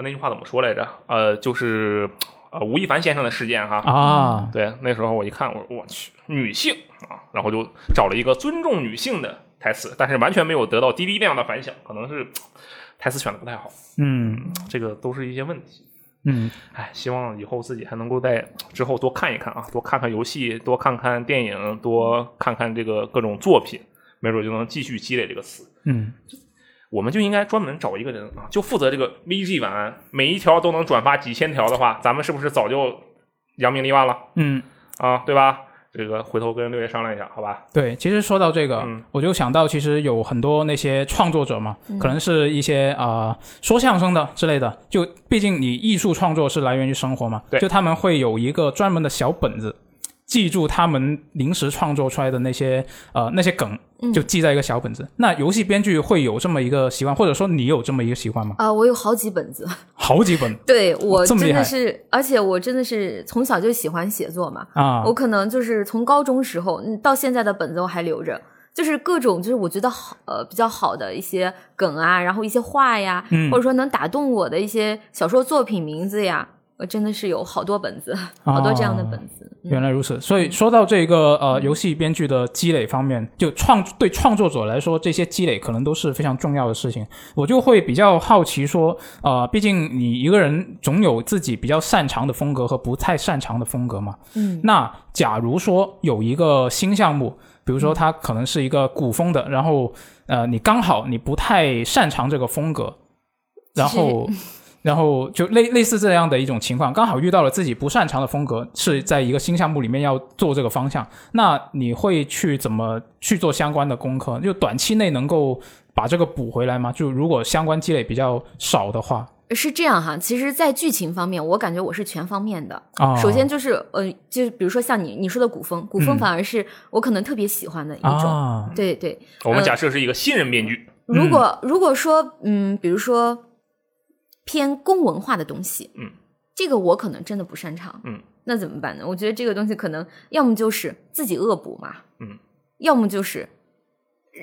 那句话怎么说来着？呃，就是呃吴亦凡先生的事件哈。啊，对，那时候我一看，我说我去女性啊，然后就找了一个尊重女性的台词，但是完全没有得到滴滴那样的反响，可能是台词选的不太好，嗯，这个都是一些问题。嗯，哎，希望以后自己还能够在之后多看一看啊，多看看游戏，多看看电影，多看看这个各种作品，没准就能继续积累这个词。嗯，我们就应该专门找一个人啊，就负责这个 VG 晚安，每一条都能转发几千条的话，咱们是不是早就扬名立万了嗯，啊？对吧？这个回头跟六爷商量一下，好吧？对，其实说到这个，嗯我就想到，其实有很多那些创作者嘛，可能是一些啊、呃说相声的之类的。就毕竟你艺术创作是来源于生活嘛，对就他们会有一个专门的小本子，记住他们临时创作出来的那些呃那些梗，就记在一个小本子。那游戏编剧会有这么一个习惯，或者说你有这么一个习惯吗？啊、我有好几本子，好几本？对我真的是，而且我真的是从小就喜欢写作嘛，啊。我可能就是从高中时候嗯到现在的本子我还留着，就是各种就是我觉得好呃比较好的一些梗啊，然后一些话呀，嗯。或者说能打动我的一些小说作品名字呀，我真的是有好多本子，好多这样的本子。嗯原来如此，所以说到这个呃游戏编剧的积累方面，就创对创作者来说，这些积累可能都是非常重要的事情。我就会比较好奇说，呃，毕竟你一个人总有自己比较擅长的风格和不太擅长的风格嘛。嗯，那假如说有一个新项目，比如说它可能是一个古风的，然后呃你刚好你不太擅长这个风格，然后。然后就类类似这样的一种情况，刚好遇到了自己不擅长的风格，是在一个新项目里面要做这个方向，那你会去怎么去做相关的功课？就短期内能够把这个补回来吗？就如果相关积累比较少的话，是这样哈，其实，在剧情方面，我感觉我是全方面的。啊，首先就是呃，就是比如说像你你说的古风，古风嗯反而是我可能特别喜欢的一种。啊，对对，我们假设是一个新人编剧，如果、如果说嗯，比如说偏公文化的东西，嗯，这个我可能真的不擅长，嗯，那怎么办呢？我觉得这个东西可能要么就是自己恶补嘛，嗯，要么就是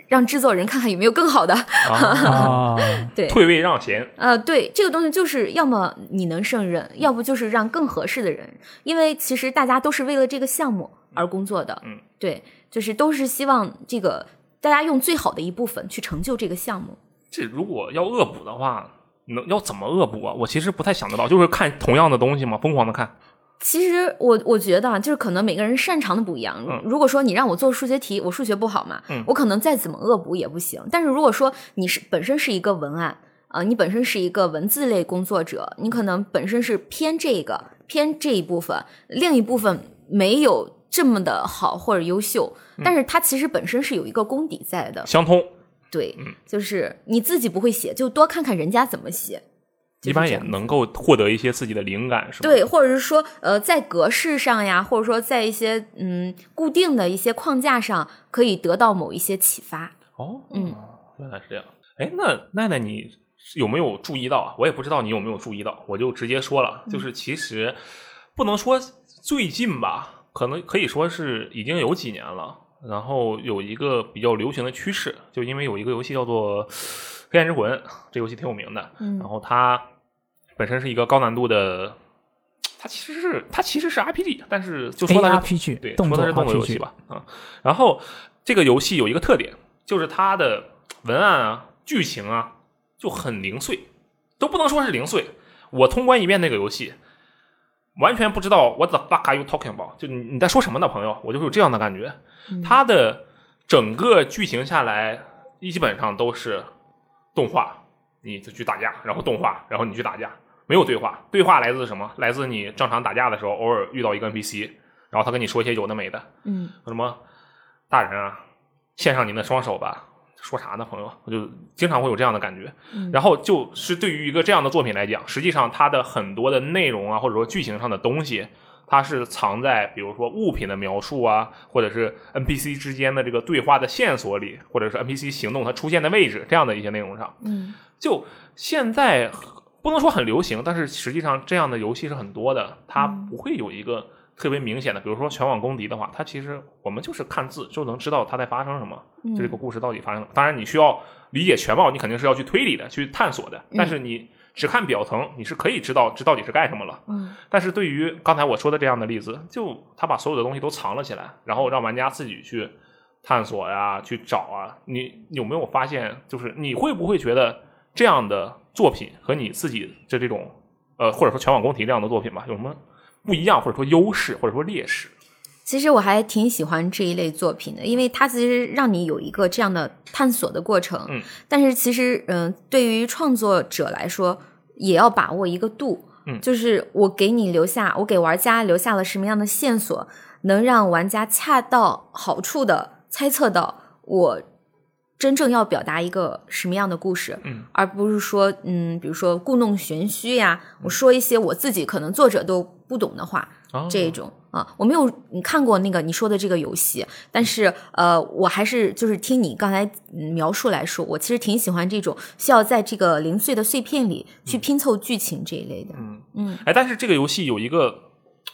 让制作人看看有没有更好的，啊，对，退位让贤，呃，对，这个东西就是要么你能胜任，要不就是让更合适的人，因为其实大家都是为了这个项目而工作的，嗯，对，就是都是希望这个大家用最好的一部分去成就这个项目。这如果要恶补的话，能要怎么恶补啊？我其实不太想得到，就是看同样的东西嘛，疯狂的看。其实我我觉得啊，就是可能每个人擅长的不一样。嗯如果说你让我做数学题，我数学不好嘛，嗯我可能再怎么恶补也不行。但是如果说你是本身是一个文案啊、呃你本身是一个文字类工作者，你可能本身是偏这个偏这一部分，另一部分没有这么的好或者优秀，嗯但是它其实本身是有一个功底在的。相通，对，嗯就是你自己不会写，就多看看人家怎么写。就是一般也能够获得一些自己的灵感，是吧？对，或者是说，呃，在格式上呀，或者说在一些嗯固定的一些框架上，可以得到某一些启发。哦，嗯，原来是这样。哎，那奈奈你有没有注意到啊？我也不知道你有没有注意到，我就直接说了，就是其实不能说最近吧，可能可以说是已经有几年了。然后有一个比较流行的趋势，就因为有一个游戏叫做《黑暗之魂》，这游戏挺有名的。嗯然后它本身是一个高难度的，它其实是它其实是 RPG，但是就说它是 ARPG 对，说它是动作游戏吧，啊、然后这个游戏有一个特点，就是它的文案啊、剧情啊就很零碎，都不能说是零碎。我通关一遍那个游戏，完全不知道 what the fuck are you talking about，就你你在说什么呢，朋友？我就是有这样的感觉。它的整个剧情下来，基本上都是动画，你就去打架，然后动画，然后你去打架，没有对话。对话来自什么？来自你正常打架的时候，偶尔遇到一个 NPC，然后他跟你说一些有的没的，嗯说什么大人啊，献上您的双手吧。说啥呢，朋友？我就经常会有这样的感觉。嗯然后就是对于一个这样的作品来讲，实际上它的很多的内容啊，或者说剧情上的东西，它是藏在比如说物品的描述啊，或者是 NPC 之间的这个对话的线索里，或者是 NPC 行动它出现的位置这样的一些内容上。嗯就现在不能说很流行，但是实际上这样的游戏是很多的，它不会有一个特别明显的，比如说全网公敌的话，它其实我们就是看字就能知道它在发生什么，就这个故事到底发生了。当然，你需要理解全貌，你肯定是要去推理的，去探索的。但是你只看表层，你是可以知道这到底是干什么了。嗯但是对于刚才我说的这样的例子，就他把所有的东西都藏了起来，然后让玩家自己去探索呀、去找啊。你有没有发现，就是你会不会觉得这样的作品和你自己的这种呃，或者说全网公敌这样的作品吧，有什么不一样，或者说优势，或者说劣势？其实我还挺喜欢这一类作品的，因为它其实让你有一个这样的探索的过程。嗯，但是其实，嗯、对于创作者来说，也要把握一个度。嗯就是我给你留下，我给玩家留下了什么样的线索，能让玩家恰到好处的猜测到我真正要表达一个什么样的故事，嗯，而不是说，嗯，比如说故弄玄虚呀，我说一些我自己可能作者都不懂的话，哦。这一种啊，我没有你看过那个你说的这个游戏，但是呃，我还是就是听你刚才嗯描述来说，我其实挺喜欢这种需要在这个零碎的碎片里去拼凑剧情这一类的。嗯。嗯。哎，但是这个游戏有一个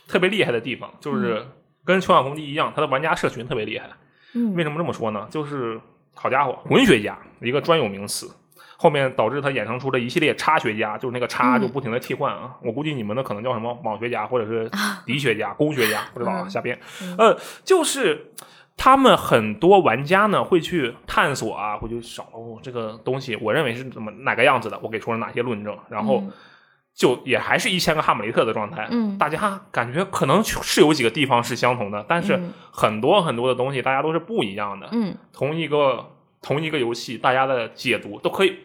特别厉害的地方，就是跟《全网攻击》一样，它的玩家社群特别厉害。嗯。为什么这么说呢？就是好家伙，文学家一个专有名词，后面导致他衍生出了一系列差学家，就是那个差嗯就不停的替换啊。我估计你们的可能叫什么网学家，或者是敌学家、工学家，不知道啊，嗯瞎编。呃，就是。他们很多玩家呢会去探索啊，会去找、哦、这个东西，我认为是怎么哪个样子的，我给出了哪些论证，然后嗯就也还是一千个哈姆雷特的状态。嗯大家感觉可能是有几个地方是相同的，但是嗯很多很多的东西大家都是不一样的。嗯同一个同一个游戏，大家的解读都可以，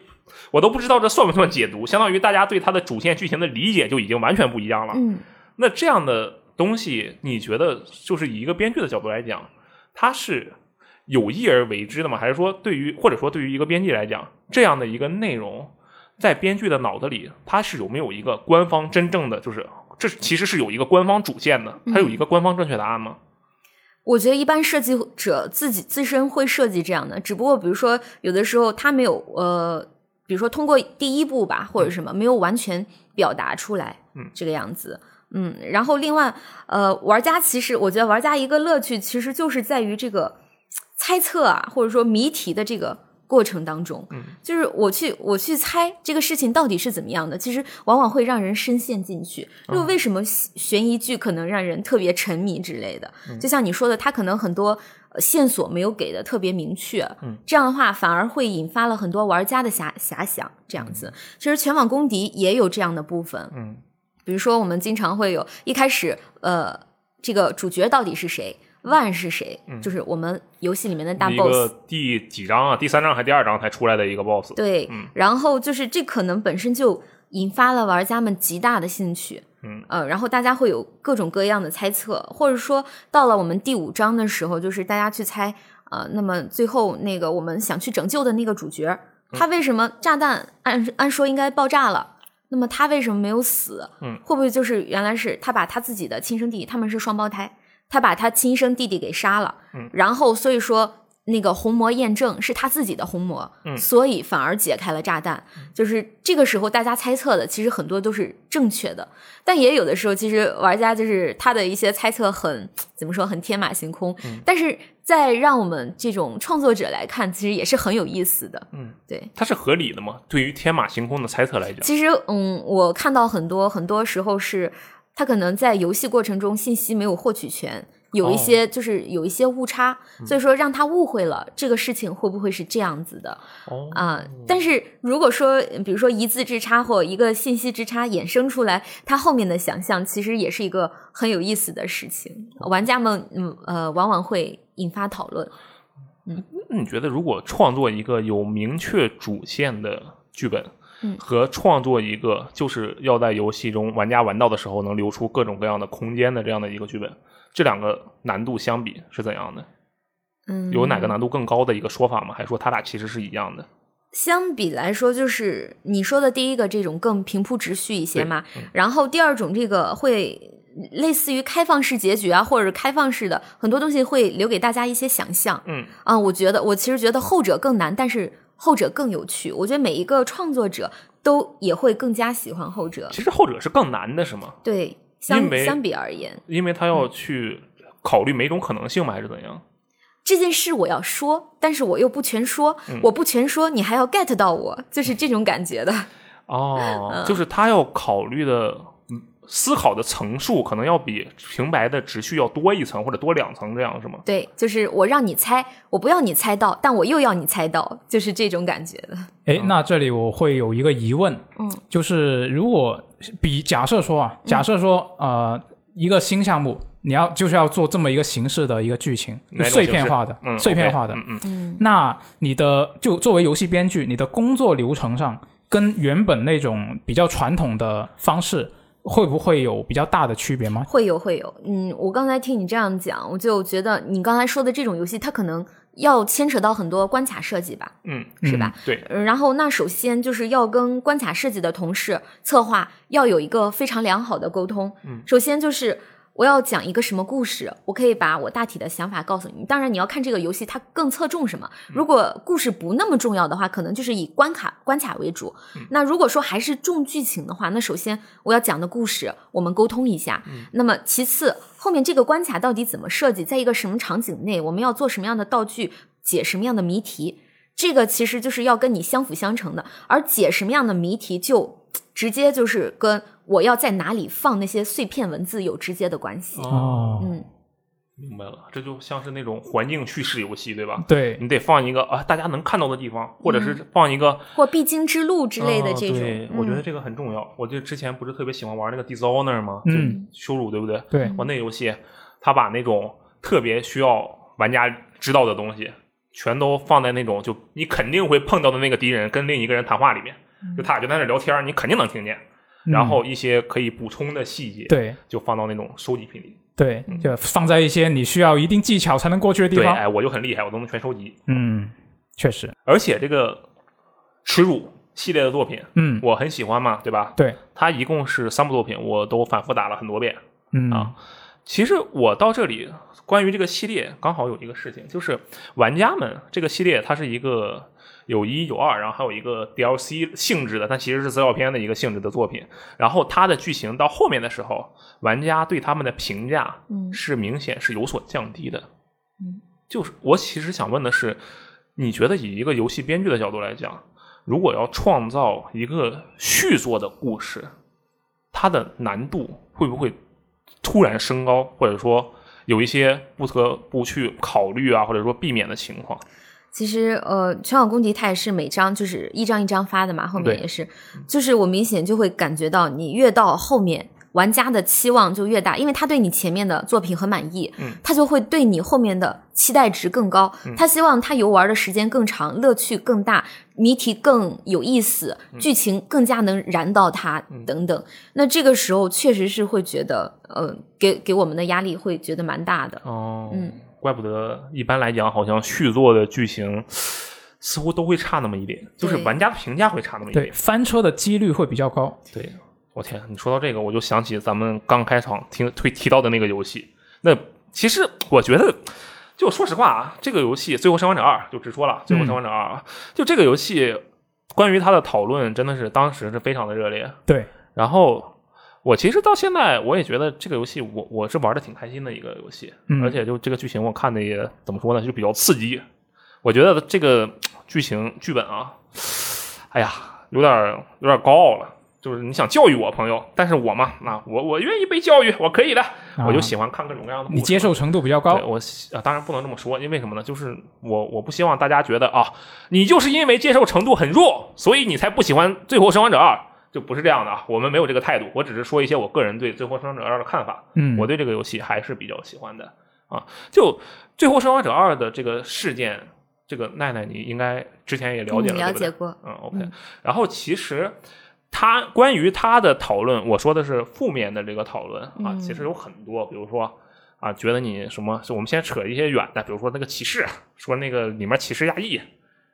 我都不知道这算不算解读，相当于大家对它的主线剧情的理解就已经完全不一样了。嗯那这样的东西，你觉得就是以一个编剧的角度来讲，它是有意而为之的吗？还是说对于或者说对于一个编辑来讲，这样的一个内容，在编剧的脑子里，它是有没有一个官方真正的就是这其实是有一个官方主线的，它有一个官方正确答案吗？我觉得一般设计者自己自身会设计这样的，只不过比如说有的时候他没有呃，比如说通过第一步吧或者什么没有完全表达出来，嗯，这个样子。嗯，然后另外，呃，玩家其实我觉得玩家一个乐趣其实就是在于这个猜测啊，或者说谜题的这个过程当中，嗯，就是我去我去猜这个事情到底是怎么样的，其实往往会让人深陷进去。就为为什么悬疑剧可能让人特别沉迷之类的？就像你说的，它可能很多呃线索没有给的特别明确，嗯，这样的话反而会引发了很多玩家的遐遐想。这样子，其实全网公敌也有这样的部分，嗯，比如说我们经常会有一开始呃，这个主角到底是谁？万是谁？就是我们游戏里面的大 boss，个第几章啊？第三章还第二章才出来的一个 BOSS？对，嗯然后就是这可能本身就引发了玩家们极大的兴趣，嗯，呃，然后大家会有各种各样的猜测，或者说到了我们第五章的时候，就是大家去猜，呃，那么最后那个我们想去拯救的那个主角，他为什么炸弹按按说应该爆炸了？那么他为什么没有死？嗯，会不会就是原来是他把他自己的亲生弟弟，他们是双胞胎，他把他亲生弟弟给杀了，嗯，然后所以说那个红魔验证是他自己的红魔，嗯所以反而解开了炸弹。就是这个时候大家猜测的，其实很多都是正确的，但也有的时候，其实玩家就是他的一些猜测很怎么说，很天马行空。嗯但是在让我们这种创作者来看，其实也是很有意思的。嗯，对。它是合理的吗？对于天马行空的猜测来讲，其实，嗯，我看到很多很多时候是，他可能在游戏过程中信息没有获取全，有一些就是有一些误差，所以说让他误会了这个事情会不会是这样子的哦，啊、但是如果说，比如说一字之差或一个信息之差衍生出来，他后面的想象其实也是一个很有意思的事情，玩家们嗯呃往往会引发讨论。嗯。那你觉得如果创作一个有明确主线的剧本，嗯和创作一个就是要在游戏中玩家玩到的时候能留出各种各样的空间的这样的一个剧本，这两个难度相比是怎样的？嗯，有哪个难度更高的一个说法吗？还是说它俩其实是一样的？相比来说，就是你说的第一个这种更平铺直叙一些嘛，嗯然后第二种这个会类似于开放式结局啊，或者是开放式的很多东西会留给大家一些想象。嗯啊，我觉得我其实觉得后者更难，但是后者更有趣。我觉得每一个创作者都也会更加喜欢后者。其实后者是更难的，是吗？对，相相比而言，因为他要去考虑每种可能性嘛？还是怎样？这件事我要说，但是我又不全说，嗯我不全说，你还要 get 到我，就是这种感觉的。哦，就是他要考虑的嗯思考的层数，可能要比平白的直叙要多一层或者多两层，这样是吗？对，就是我让你猜，我不要你猜到，但我又要你猜到，就是这种感觉。的。诶，那这里我会有一个疑问，嗯，就是如果比假设说啊，假设说、呃一个新项目，你要就是要做这么一个形式的一个剧情，碎片化的，嗯，碎片化的，嗯嗯。嗯。那你的就作为游戏编剧，你的工作流程上跟原本那种比较传统的方式会不会有比较大的区别吗？会有会有，嗯，我刚才听你这样讲，我就觉得你刚才说的这种游戏，它可能要牵扯到很多关卡设计吧，嗯，是吧？对，嗯然后那首先就是要跟关卡设计的同事策划要有一个非常良好的沟通。嗯，首先就是我要讲一个什么故事，我可以把我大体的想法告诉你。当然你要看这个游戏它更侧重什么。如果故事不那么重要的话，可能就是以关卡关卡为主。那如果说还是重剧情的话，那首先我要讲的故事我们沟通一下。那么其次后面这个关卡到底怎么设计，在一个什么场景内，我们要做什么样的道具，解什么样的谜题。这个其实就是要跟你相辅相成的，而解什么样的谜题，就直接就是跟我要在哪里放那些碎片文字有直接的关系。哦，嗯，明白了，这就像是那种环境叙事游戏，对吧？对，你得放一个啊大家能看到的地方，或者是放一个或必经之路之类的这种。啊对，我觉得嗯这个很重要。我就之前不是特别喜欢玩那个 Dishonor 吗？嗯，羞辱，对不对？对我那游戏，他把那种特别需要玩家知道的东西，全都放在那种就你肯定会碰到的那个敌人跟另一个人谈话里面，嗯就他俩就在那聊天，你肯定能听见。然后一些可以补充的细节，，对就放到那种收集品里。对，就放在一些你需要一定技巧才能过去的地对，方。哎，我就很厉害，我都能全收集。嗯，确实，而且这个耻辱系列的作品，嗯，我很喜欢嘛，对吧？对，它一共是三部作品，我都反复打了很多遍。嗯啊其实我到这里，关于这个系列，刚好有一个事情，就是玩家们这个系列它是一个有一有二，然后还有一个 DLC 性质的，它其实是资料片的一个性质的作品。然后它的剧情到后面的时候，玩家对他们的评价嗯是明显是有所降低的。嗯，就是我其实想问的是，你觉得以一个游戏编剧的角度来讲，如果要创造一个续作的故事，它的难度会不会突然升高，或者说有一些不得不去考虑啊，或者说避免的情况？其实呃，全网公敌它也是每张就是一张一张发的嘛，后面也是，就是我明显就会感觉到你越到后面。玩家的期望就越大，因为他对你前面的作品很满意，嗯他就会对你后面的期待值更高。他希望他游玩的时间更长，乐趣更大，谜题更有意思，嗯剧情更加能燃到他，等等。那这个时候确实是会觉得，呃，给给我们的压力会觉得蛮大的。哦，嗯，怪不得一般来讲，好像续作的剧情似乎都会差那么一点，就是玩家评价会差那么一点对。翻车的几率会比较高。对，我天，你说到这个，我就想起咱们刚开场听推提到的那个游戏。那其实我觉得，就说实话啊，这个游戏《最后生还者二》就直说了，《最后生还者二》啊，就这个游戏关于它的讨论真的是当时是非常的热烈。对，然后我其实到现在我也觉得这个游戏我我是玩的挺开心的一个游戏，嗯而且就这个剧情我看的也怎么说呢，就比较刺激。我觉得这个剧情剧本啊，哎呀，有点有点高傲了。就是你想教育我朋友，但是我嘛，那我我愿意被教育，我可以的，我就喜欢看各种各样的。你接受程度比较高。我当然不能这么说，因为什么呢？就是我我不希望大家觉得啊，你就是因为接受程度很弱，所以你才不喜欢《最后生还者二》，就不是这样的啊。我们没有这个态度，我只是说一些我个人对《最后生还者二》的看法。嗯，我对这个游戏还是比较喜欢的啊。就《最后生还者二》的这个事件，这个奈奈你应该之前也了解了，嗯、对不对了解过。嗯，OK 嗯。然后其实他关于他的讨论，我说的是负面的这个讨论啊，嗯其实有很多，比如说啊，觉得你什么，我们先扯一些远的，比如说那个歧视，说那个里面歧视亚裔。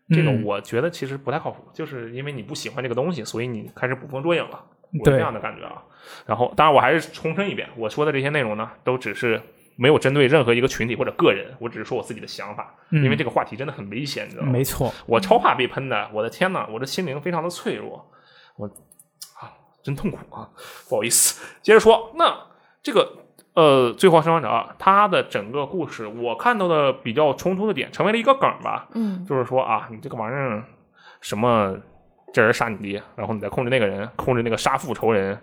这个嗯我觉得其实不太靠谱，就是因为你不喜欢这个东西，所以你开始捕风捉影了，我是这样的感觉啊。然后，当然我还是重申一遍，我说的这些内容呢，都只是没有针对任何一个群体或者个人，我只是说我自己的想法，嗯因为这个话题真的很危险，你知道吗？没错，我超怕被喷的，我的天呐，我的心灵非常的脆弱，我啊，真痛苦啊！不好意思，接着说，那这个呃，《最后生还者二》它的整个故事，我看到的比较冲突的点，成为了一个梗吧，嗯就是说啊，你这个玩意儿什么，这人杀你爹，然后你再控制那个人，控制那个杀父仇人，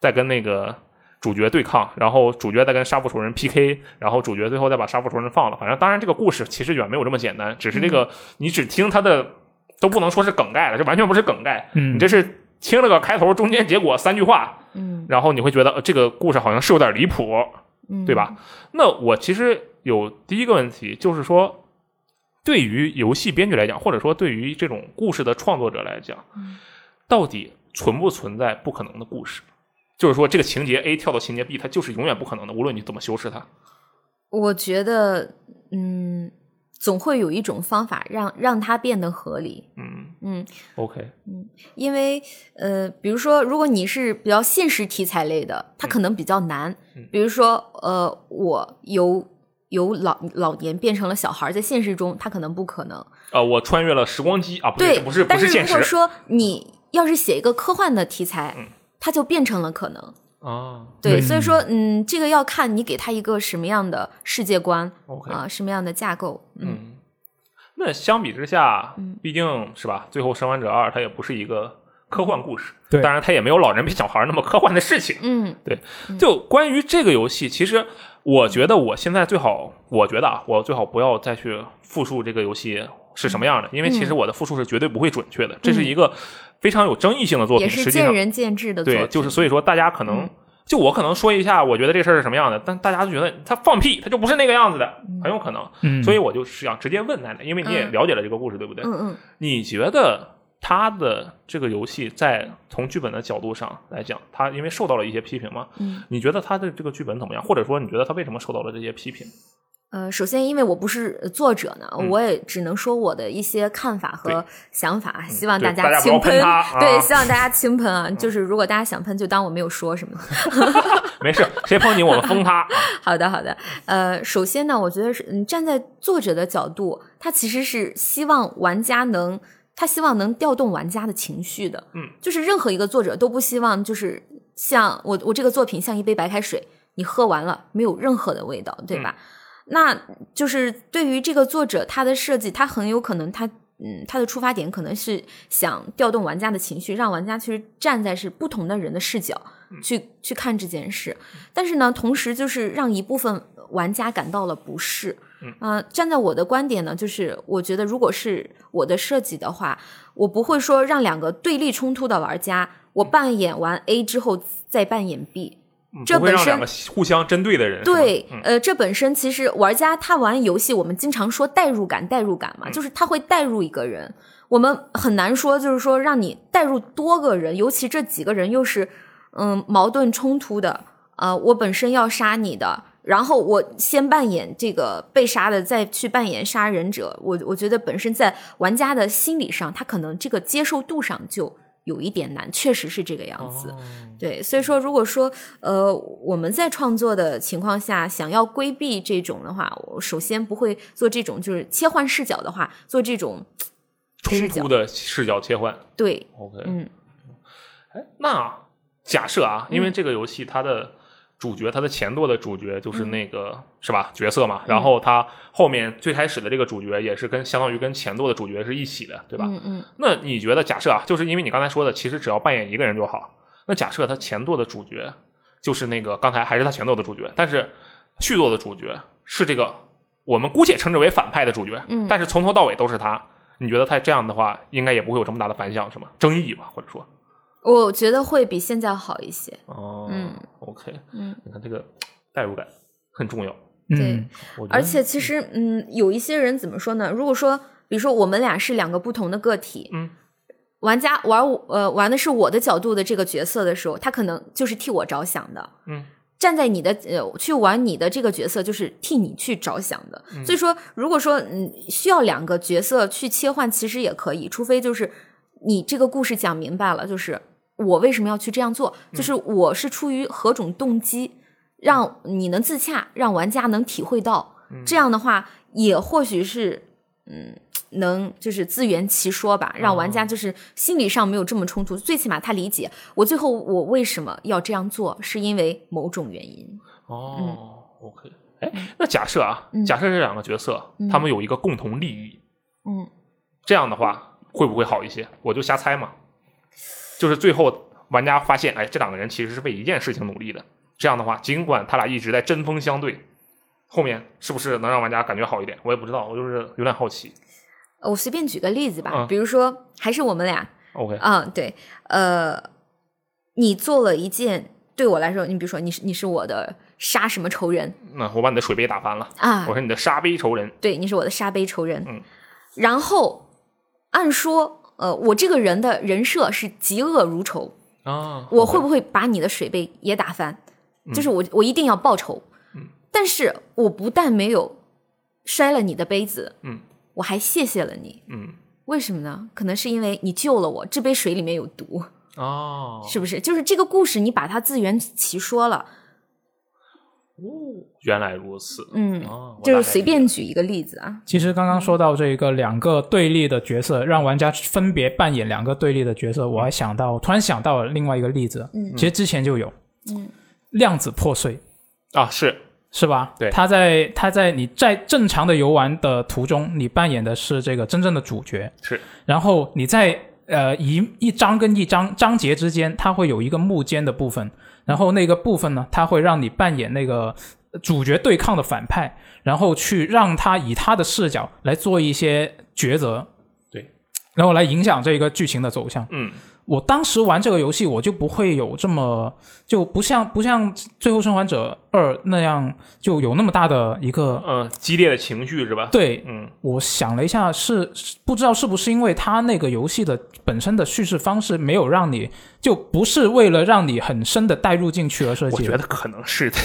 再跟那个。主角对抗，然后主角再跟杀父仇人 PK，然后主角最后再把杀父仇人放了。反正当然这个故事其实远没有这么简单，只是这个、你只听它的都不能说是梗概了，这完全不是梗概，嗯你这是听了个开头、中间、结果三句话，嗯然后你会觉得、呃、这个故事好像是有点离谱，嗯，对吧？那我其实有第一个问题，就是说，对于游戏编剧来讲，或者说对于这种故事的创作者来讲，嗯到底存不存在不可能的故事？就是说这个情节 A 跳到情节 B，它就是永远不可能的，无论你怎么修饰它。我觉得，嗯，总会有一种方法让让它变得合理。嗯嗯，，OK，嗯因为呃，比如说，如果你是比较现实题材类的，它可能比较难。嗯比如说，呃，我由由老老年变成了小孩，在现实中，它可能不可能。呃，我穿越了时光机啊，不对，不是不但是现实如果说你要是写一个科幻的题材，嗯它就变成了可能。啊。对，所以说，嗯，这个要看你给他一个什么样的世界观啊、什么样的架构。嗯，嗯，那相比之下，嗯毕竟是吧，最后《生还者二》它也不是一个科幻故事，对当然它也没有老人比小孩那么科幻的事情。嗯对就关于这个游戏，其实我觉得我现在最好，我觉得啊，我最好不要再去复述这个游戏是什么样的，因为其实我的复述是绝对不会准确的，这是一个非常有争议性的作品，嗯也是实际上见仁见智的作对，就是所以说大家可能。嗯就我可能说一下，我觉得这事儿是什么样的，但大家就觉得他放屁，他就不是那个样子的，很有可能。嗯，所以我就是想直接问奶奶，因为你也嗯了解了这个故事，对不对？嗯嗯你觉得他的这个游戏在从剧本的角度上来讲，他因为受到了一些批评嘛，嗯。你觉得他的这个剧本怎么样？或者说你觉得他为什么受到了这些批评？呃，首先，因为我不是呃作者呢，嗯我也只能说我的一些看法和想法，希望大大家轻喷对，希望大家轻喷啊！就是如果大家想喷，就当我没有说什么。没事，谁碰你我们封他。啊好的，好的。呃，首先呢，我觉得是嗯，站在作者的角度，他其实是希望玩家能，他希望能调动玩家的情绪的。嗯，就是任何一个作者都不希望，就是像我我这个作品像一杯白开水，你喝完了没有任何的味道，对吧？那就是对于这个作者他的设计，他很有可能他。嗯，他的出发点可能是想调动玩家的情绪，让玩家去站在是不同的人的视角去去看这件事。但是呢，同时就是让一部分玩家感到了不适。嗯呃，站在我的观点呢，就是我觉得如果是我的设计的话，我不会说让两个对立冲突的玩家，我扮演完 A 之后再扮演 B。嗯这本身互相针对的人，对，嗯。呃，这本身其实玩家他玩游戏，我们经常说代入感，代入感嘛，嗯。就是他会代入一个人，我们很难说，就是说让你代入多个人，尤其这几个人又是嗯矛盾冲突的，呃，我本身要杀你的，然后我先扮演这个被杀的，再去扮演杀人者，我我觉得本身在玩家的心理上，他可能这个接受度上就有一点难，确实是这个样子。哦对，所以说，如果说呃我们在创作的情况下想要规避这种的话，我首先不会做这种就是切换视角的话，做这种冲突的视角切换。对，OK，嗯哎，那假设啊，因为嗯这个游戏它的主角，他的前作的主角就是嗯那个、是吧角色嘛，然后他后面最开始的这个主角也是跟相当于跟前作的主角是一起的，对吧？嗯嗯那你觉得假设啊，就是因为你刚才说的，其实只要扮演一个人就好。那假设他前作的主角就是那个刚才还是他前作的主角，但是续作的主角是这个我们姑且称之为反派的主角，嗯但是从头到尾都是他。你觉得他这样的话，应该也不会有这么大的反响，是吗？争议吧，或者说，我觉得会比现在好一些。哦，嗯，OK，嗯，你看这个代入感很重要，对而且其实嗯，有一些人怎么说呢？如果说比如说我们俩是两个不同的个体，嗯。玩家玩我呃玩的是我的角度的这个角色的时候，他可能就是替我着想的，嗯，站在你的呃去玩你的这个角色，就是替你去着想的。嗯所以说，如果说嗯需要两个角色去切换，其实也可以，除非就是你这个故事讲明白了，就是我为什么要去这样做，嗯就是我是出于何种动机，让你能自洽，让玩家能体会到，嗯这样的话也或许是嗯。能就是自圆其说吧，让玩哦家就是心理上没有这么冲突，最起码他理解我最后我为什么要这样做，是因为某种原因。哦，OK，哎，那假设啊，嗯假设这两个角色嗯他们有一个共同利益，嗯，这样的话会不会好一些？我就瞎猜嘛，就是最后玩家发现，哎，这两个人其实是为一件事情努力的。这样的话，尽管他俩一直在针锋相对，后面是不是能让玩家感觉好一点？我也不知道，我就是有点好奇。我随便举个例子吧，嗯比如说还是我们俩，OK，啊，对，呃，你做了一件对我来说，你比如说你是你是我的杀什么仇人那我把你的水杯打翻了，啊我，是你的杀杯仇人。对，你是我的杀杯仇人，嗯，然后按说，呃，我这个人的人设是嫉恶如仇，啊，我会不会把你的水杯也打翻？就是我我一定要报仇。嗯，但是我不但没有摔了你的杯子，嗯，我还谢谢了你。嗯为什么呢？可能是因为你救了我，这杯水里面有毒，哦，是不是？就是这个故事，你把它自圆其说了，原来如此，嗯，哦，就是随便举一个例子啊，其实刚刚说到这个两个对立的角色，让玩家分别扮演两个对立的角色，我还想到，突然想到了另外一个例子，嗯其实之前就有，嗯，量子破碎啊，是是吧？对。他在他在你在正常的游玩的途中，你扮演的是这个真正的主角，是，然后你在呃一一章跟一章章节之间，它会有一个幕间的部分，然后那个部分呢，它会让你扮演那个主角对抗的反派，然后去让他以他的视角来做一些抉择，对，然后来影响这个剧情的走向。嗯我当时玩这个游戏，我就不会有这么就不像不像《最后生还者二》那样就有那么大的一个呃，激烈的情绪是吧？，对。嗯我想了一下是，是不知道是不是因为它那个游戏的本身的叙事方式没有让你就不是为了让你很深的带入进去而设计。我觉得可能是的。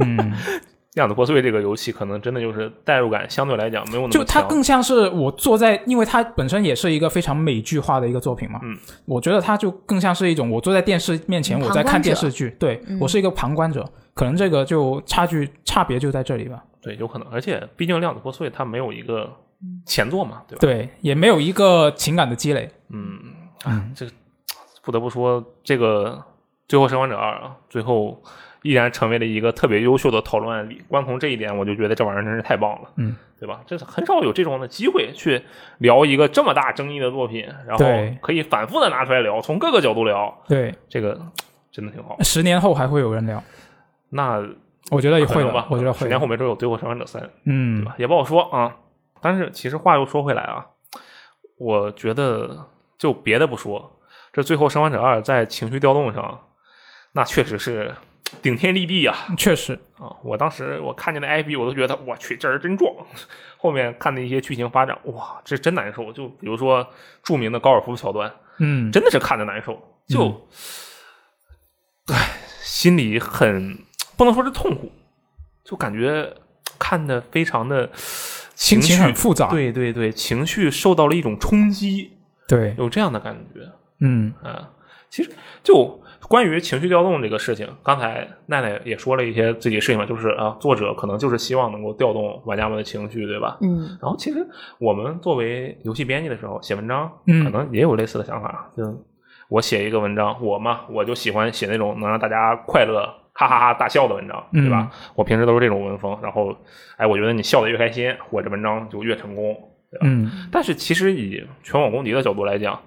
嗯，量子破碎这个游戏可能真的就是代入感相对来讲没有那么就它更像是我坐在，因为它本身也是一个非常美剧化的一个作品嘛。嗯，我觉得它就更像是一种我坐在电视面前，嗯我在看电视剧，对、嗯我是一个旁观者。可能这个就差距差别就在这里吧。对，有可能，而且毕竟量子破碎它没有一个前作嘛，对吧？对，也没有一个情感的积累。嗯，啊，这不得不说，这个《最后生还者二》啊，最后依然成为了一个特别优秀的讨论案例。光从这一点，我就觉得这玩意儿真是太棒了，嗯，对吧？这是很少有这种的机会去聊一个这么大争议的作品，然后可以反复的拿出来聊，从各个角度聊，对，这个真的挺好。十年后还会有人聊，那我觉得也会有吧，我觉得会。十年后没准有《最后生还者三》，对嗯吧？也不好说啊。但是其实话又说回来啊，我觉得就别的不说，这《最后生还者二》在情绪调动上，那确实是顶天立地啊！确实，啊，我当时我看见那 IP，我都觉得我去，这人真壮。后面看的一些剧情发展，哇，这真难受。就比如说著名的高尔夫桥段，嗯，真的是看着难受，就，唉，心里很不能说是痛苦，就感觉看的非常的心情情绪很复杂。对对对，情绪受到了一种冲击，对，有这样的感觉嗯啊。其实就关于情绪调动这个事情，刚才奈奈也说了一些自己事情嘛，就是啊，作者可能就是希望能够调动玩家们的情绪，对吧？嗯然后其实我们作为游戏编辑的时候写文章，嗯可能也有类似的想法。就我写一个文章，我嘛，我就喜欢写那种能让大家快乐、哈哈哈大笑的文章，对吧？我平时都是这种文风。然后，哎，我觉得你笑得越开心，我这文章就越成功，对吧？嗯但是其实以全网公敌的角度来讲，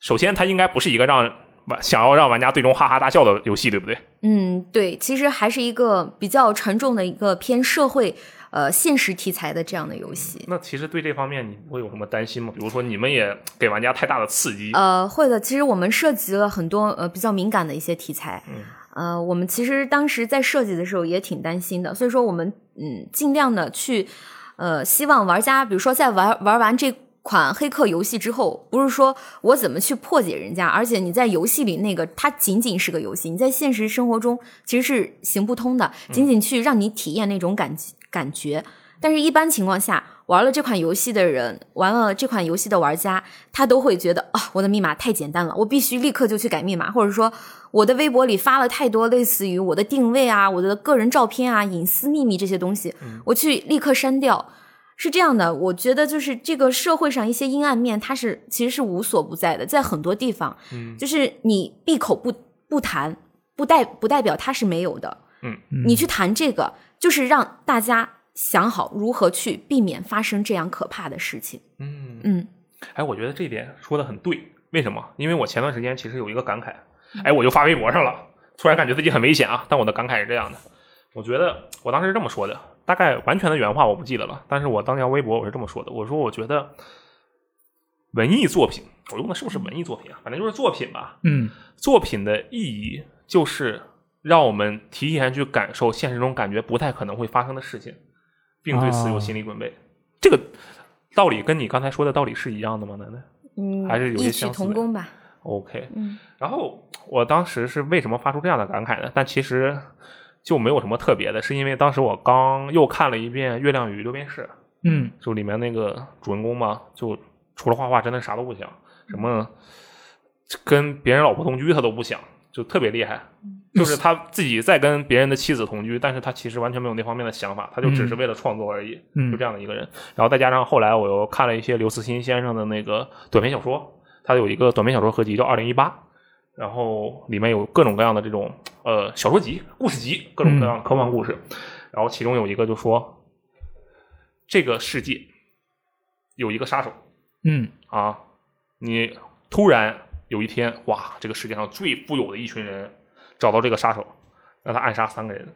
首先它应该不是一个让玩想要让玩家最终哈哈大笑的游戏，对不对？嗯，对，其实还是一个比较沉重的一个偏社会呃现实题材的这样的游戏。那其实对这方面你会有什么担心吗？比如说你们也给玩家太大的刺激，呃，会的。其实我们涉及了很多呃比较敏感的一些题材。嗯呃，我们其实当时在设计的时候也挺担心的，所以说我们嗯尽量的去呃希望玩家，比如说在玩玩完这款黑客游戏之后，不是说我怎么去破解人家，而且你在游戏里那个它仅仅是个游戏，你在现实生活中其实是行不通的，仅仅去让你体验那种感感觉。但是，一般情况下，玩了这款游戏的人，玩了这款游戏的玩家，他都会觉得啊，我的密码太简单了，我必须立刻就去改密码，或者说我的微博里发了太多类似于我的定位啊、我的个人照片啊、隐私秘密这些东西，我去立刻删掉。是这样的，我觉得就是这个社会上一些阴暗面，它是其实是无所不在的，在很多地方，嗯就是你闭口不不谈，不代不代表它是没有的。嗯，你去谈这个，就是让大家想好如何去避免发生这样可怕的事情。嗯嗯哎，我觉得这点说的很对。为什么？因为我前段时间其实有一个感慨，哎，我就发微博上了，突然感觉自己很危险啊。但我的感慨是这样的，我觉得我当时是这么说的，大概完全的原话我不记得了，但是我当年微博我是这么说的，我说我觉得文艺作品，我用的是不是文艺作品啊？反正就是作品吧。嗯作品的意义就是让我们提前去感受现实中感觉不太可能会发生的事情，并对此有心理准备。这个道理跟你刚才说的道理是一样的吗？奶奶？嗯，还是有曲相似的同工吧。OK，嗯然后我当时是为什么发出这样的感慨呢？但其实就没有什么特别的，是因为当时我刚又看了一遍《月亮与六便士》，嗯就里面那个主人公嘛，就除了画画，真的啥都不想，什么跟别人老婆同居他都不想，就特别厉害。就是他自己在跟别人的妻子同居，但是他其实完全没有那方面的想法，他就只是为了创作而已，嗯就这样的一个人。然后再加上后来我又看了一些刘慈欣先生的那个短篇小说，他有一个短篇小说合集叫《二零一八》，然后里面有各种各样的这种呃小说集、故事集，各种各样的科幻故事。然后其中有一个就说，这个世界有一个杀手嗯啊，你突然有一天，哇，这个世界上最富有的一群人找到这个杀手，让他暗杀三个人。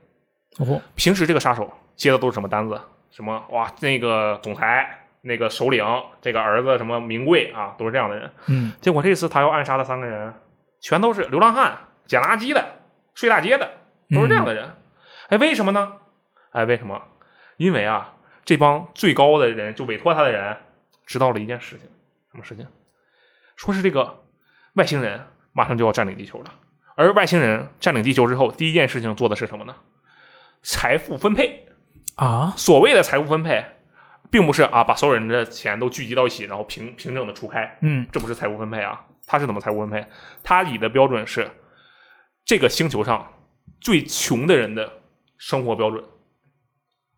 哦平时这个杀手接的都是什么单子？什么哇，那个总裁、那个首领、这个儿子什么名贵啊，都是这样的人。嗯结果这次他要暗杀的三个人，全都是流浪汉、捡垃圾的、睡大街的，都是这样的人。哎，为什么呢？哎，为什么？因为啊，这帮最高的人，就委托他的人，知道了一件事情，什么事情？说是这个外星人马上就要占领地球了，而外星人占领地球之后，第一件事情做的是什么呢？财富分配。啊所谓的财富分配，并不是啊把所有人的钱都聚集到一起，然后平平整的除开，嗯这不是财富分配啊。它是怎么财务分配？他以的标准是这个星球上最穷的人的生活标准，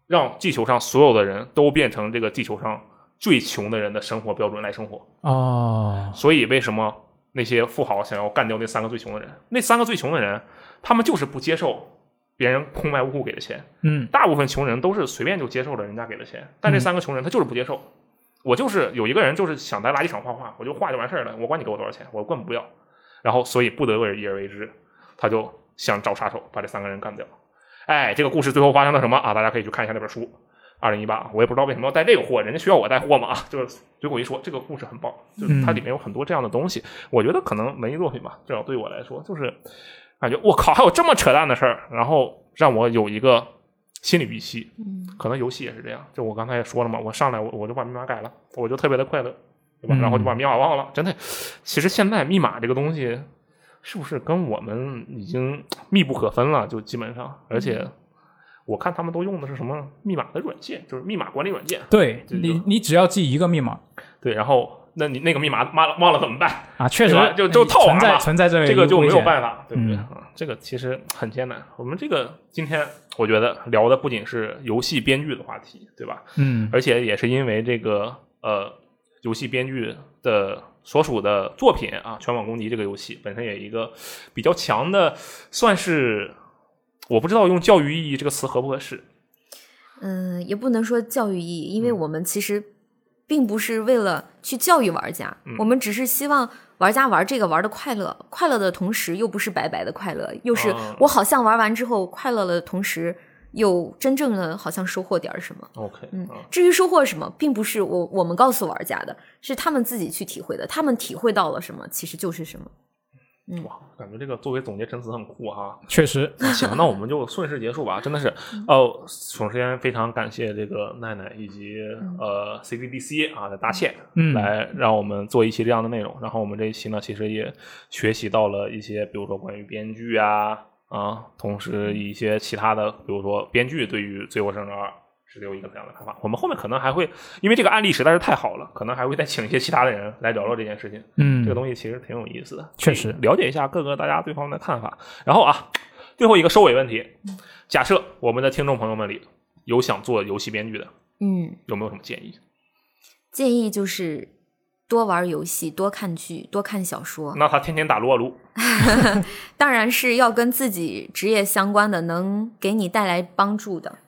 让地球上所有的人都变成这个地球上最穷的人的生活标准来生活。哦所以为什么那些富豪想要干掉那三个最穷的人？那三个最穷的人，他们就是不接受别人空白无故给的钱。嗯大部分穷人都是随便就接受了人家给的钱，但这三个穷人他就是不接受。我就是有一个人就是想在垃圾场画画，我就画就完事儿了，我管你给我多少钱，我根本不要。然后所以不得而已而为之，他就想找杀手把这三个人干掉。哎，这个故事最后发生了什么啊？大家可以去看一下那本书。二零一八，我也不知道为什么要带这个货，人家需要我带货嘛啊，就是随口一说，这个故事很棒，就是它里面有很多这样的东西。我觉得可能文艺作品吧，至少对我来说，就是感觉我靠，还有这么扯淡的事儿，然后让我有一个心理预期。嗯可能游戏也是这样，就我刚才也说了嘛，我上来我我就把密码改了，我就特别的快乐，对吧？嗯然后就把密码忘了。真的，其实现在密码这个东西，是不是跟我们已经密不可分了？就基本上，而且我看他们都用的是什么密码的软件，就是密码管理软件。对你你只要记一个密码对，然后那你那个密码忘了忘了怎么办？啊，确实就就套娃存在嘛存在这个这个就没有办法，对不对？嗯啊，这个其实很艰难。我们这个今天我觉得聊的不仅是游戏编剧的话题，对吧？嗯而且也是因为这个呃，游戏编剧的所属的作品啊，《全网攻击》这个游戏本身也一个比较强的，算是我不知道用教育意义这个词合不合适。嗯，也不能说教育意义，因为嗯我们其实并不是为了去教育玩家，嗯我们只是希望玩家玩这个玩的快乐，快乐的同时又不是白白的快乐，又是哦我好像玩完之后快乐了的同时，又真正的好像收获点儿什么。OK，嗯啊，至于收获什么，并不是我我们告诉玩家的，是他们自己去体会的。他们体会到了什么，其实就是什么。哇，感觉这个作为总结陈词很酷哈。确实那行，那我们就顺势结束吧。真的是，哦，首先非常感谢这个奈奈以及呃 CDDC 啊的搭线，嗯来让我们做一期这样的内容。然后我们这一期呢，其实也学习到了一些，比如说关于编剧啊啊，同时一些其他的，比如说编剧对于《最后生者二》是有一个怎样的看法。我们后面可能还会，因为这个案例实在是太好了，可能还会再请一些其他的人来聊聊这件事情。嗯这个东西其实挺有意思的，确实了解一下各个大家对方的看法。然后啊，最后一个收尾问题，假设我们的听众朋友们里有想做游戏编剧的，嗯，有没有什么建议？建议就是多玩游戏，多看剧，多看小说。那他天天打撸啊撸 当然是要跟自己职业相关的，能给你带来帮助的。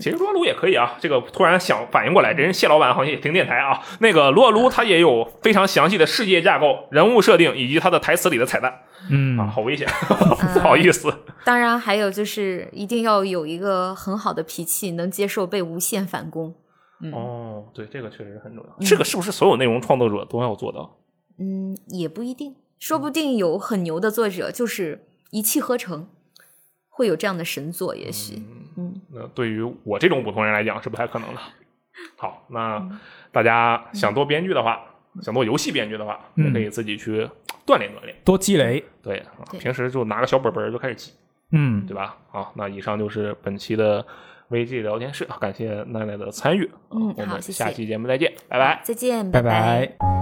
其实撸啊撸也可以啊。这个突然想反应过来，这人谢老板好像也听电台啊。那个撸啊撸它也有非常详细的世界架构、人物设定以及它的台词里的彩蛋嗯啊，嗯好危险，不好意思。当然，还有就是一定要有一个很好的脾气，能接受被无限反攻。哦，对，这个确实是很重要。这个是不是所有内容创作者都要做到？嗯，也不一定，说不定有很牛的作者就是一气呵成，会有这样的神作，也许。嗯那对于我这种普通人来讲是不太可能的。好，那大家想做编剧的话，想做游戏编剧的话，嗯也可以自己去锻炼锻炼。多积累。对，平时就拿个小本本儿就开始记，嗯，对吧？好，那以上就是本期的 VG 聊天室，感谢奈奈的参与。嗯我们好谢谢下期节目再见，拜拜。再见，拜拜拜。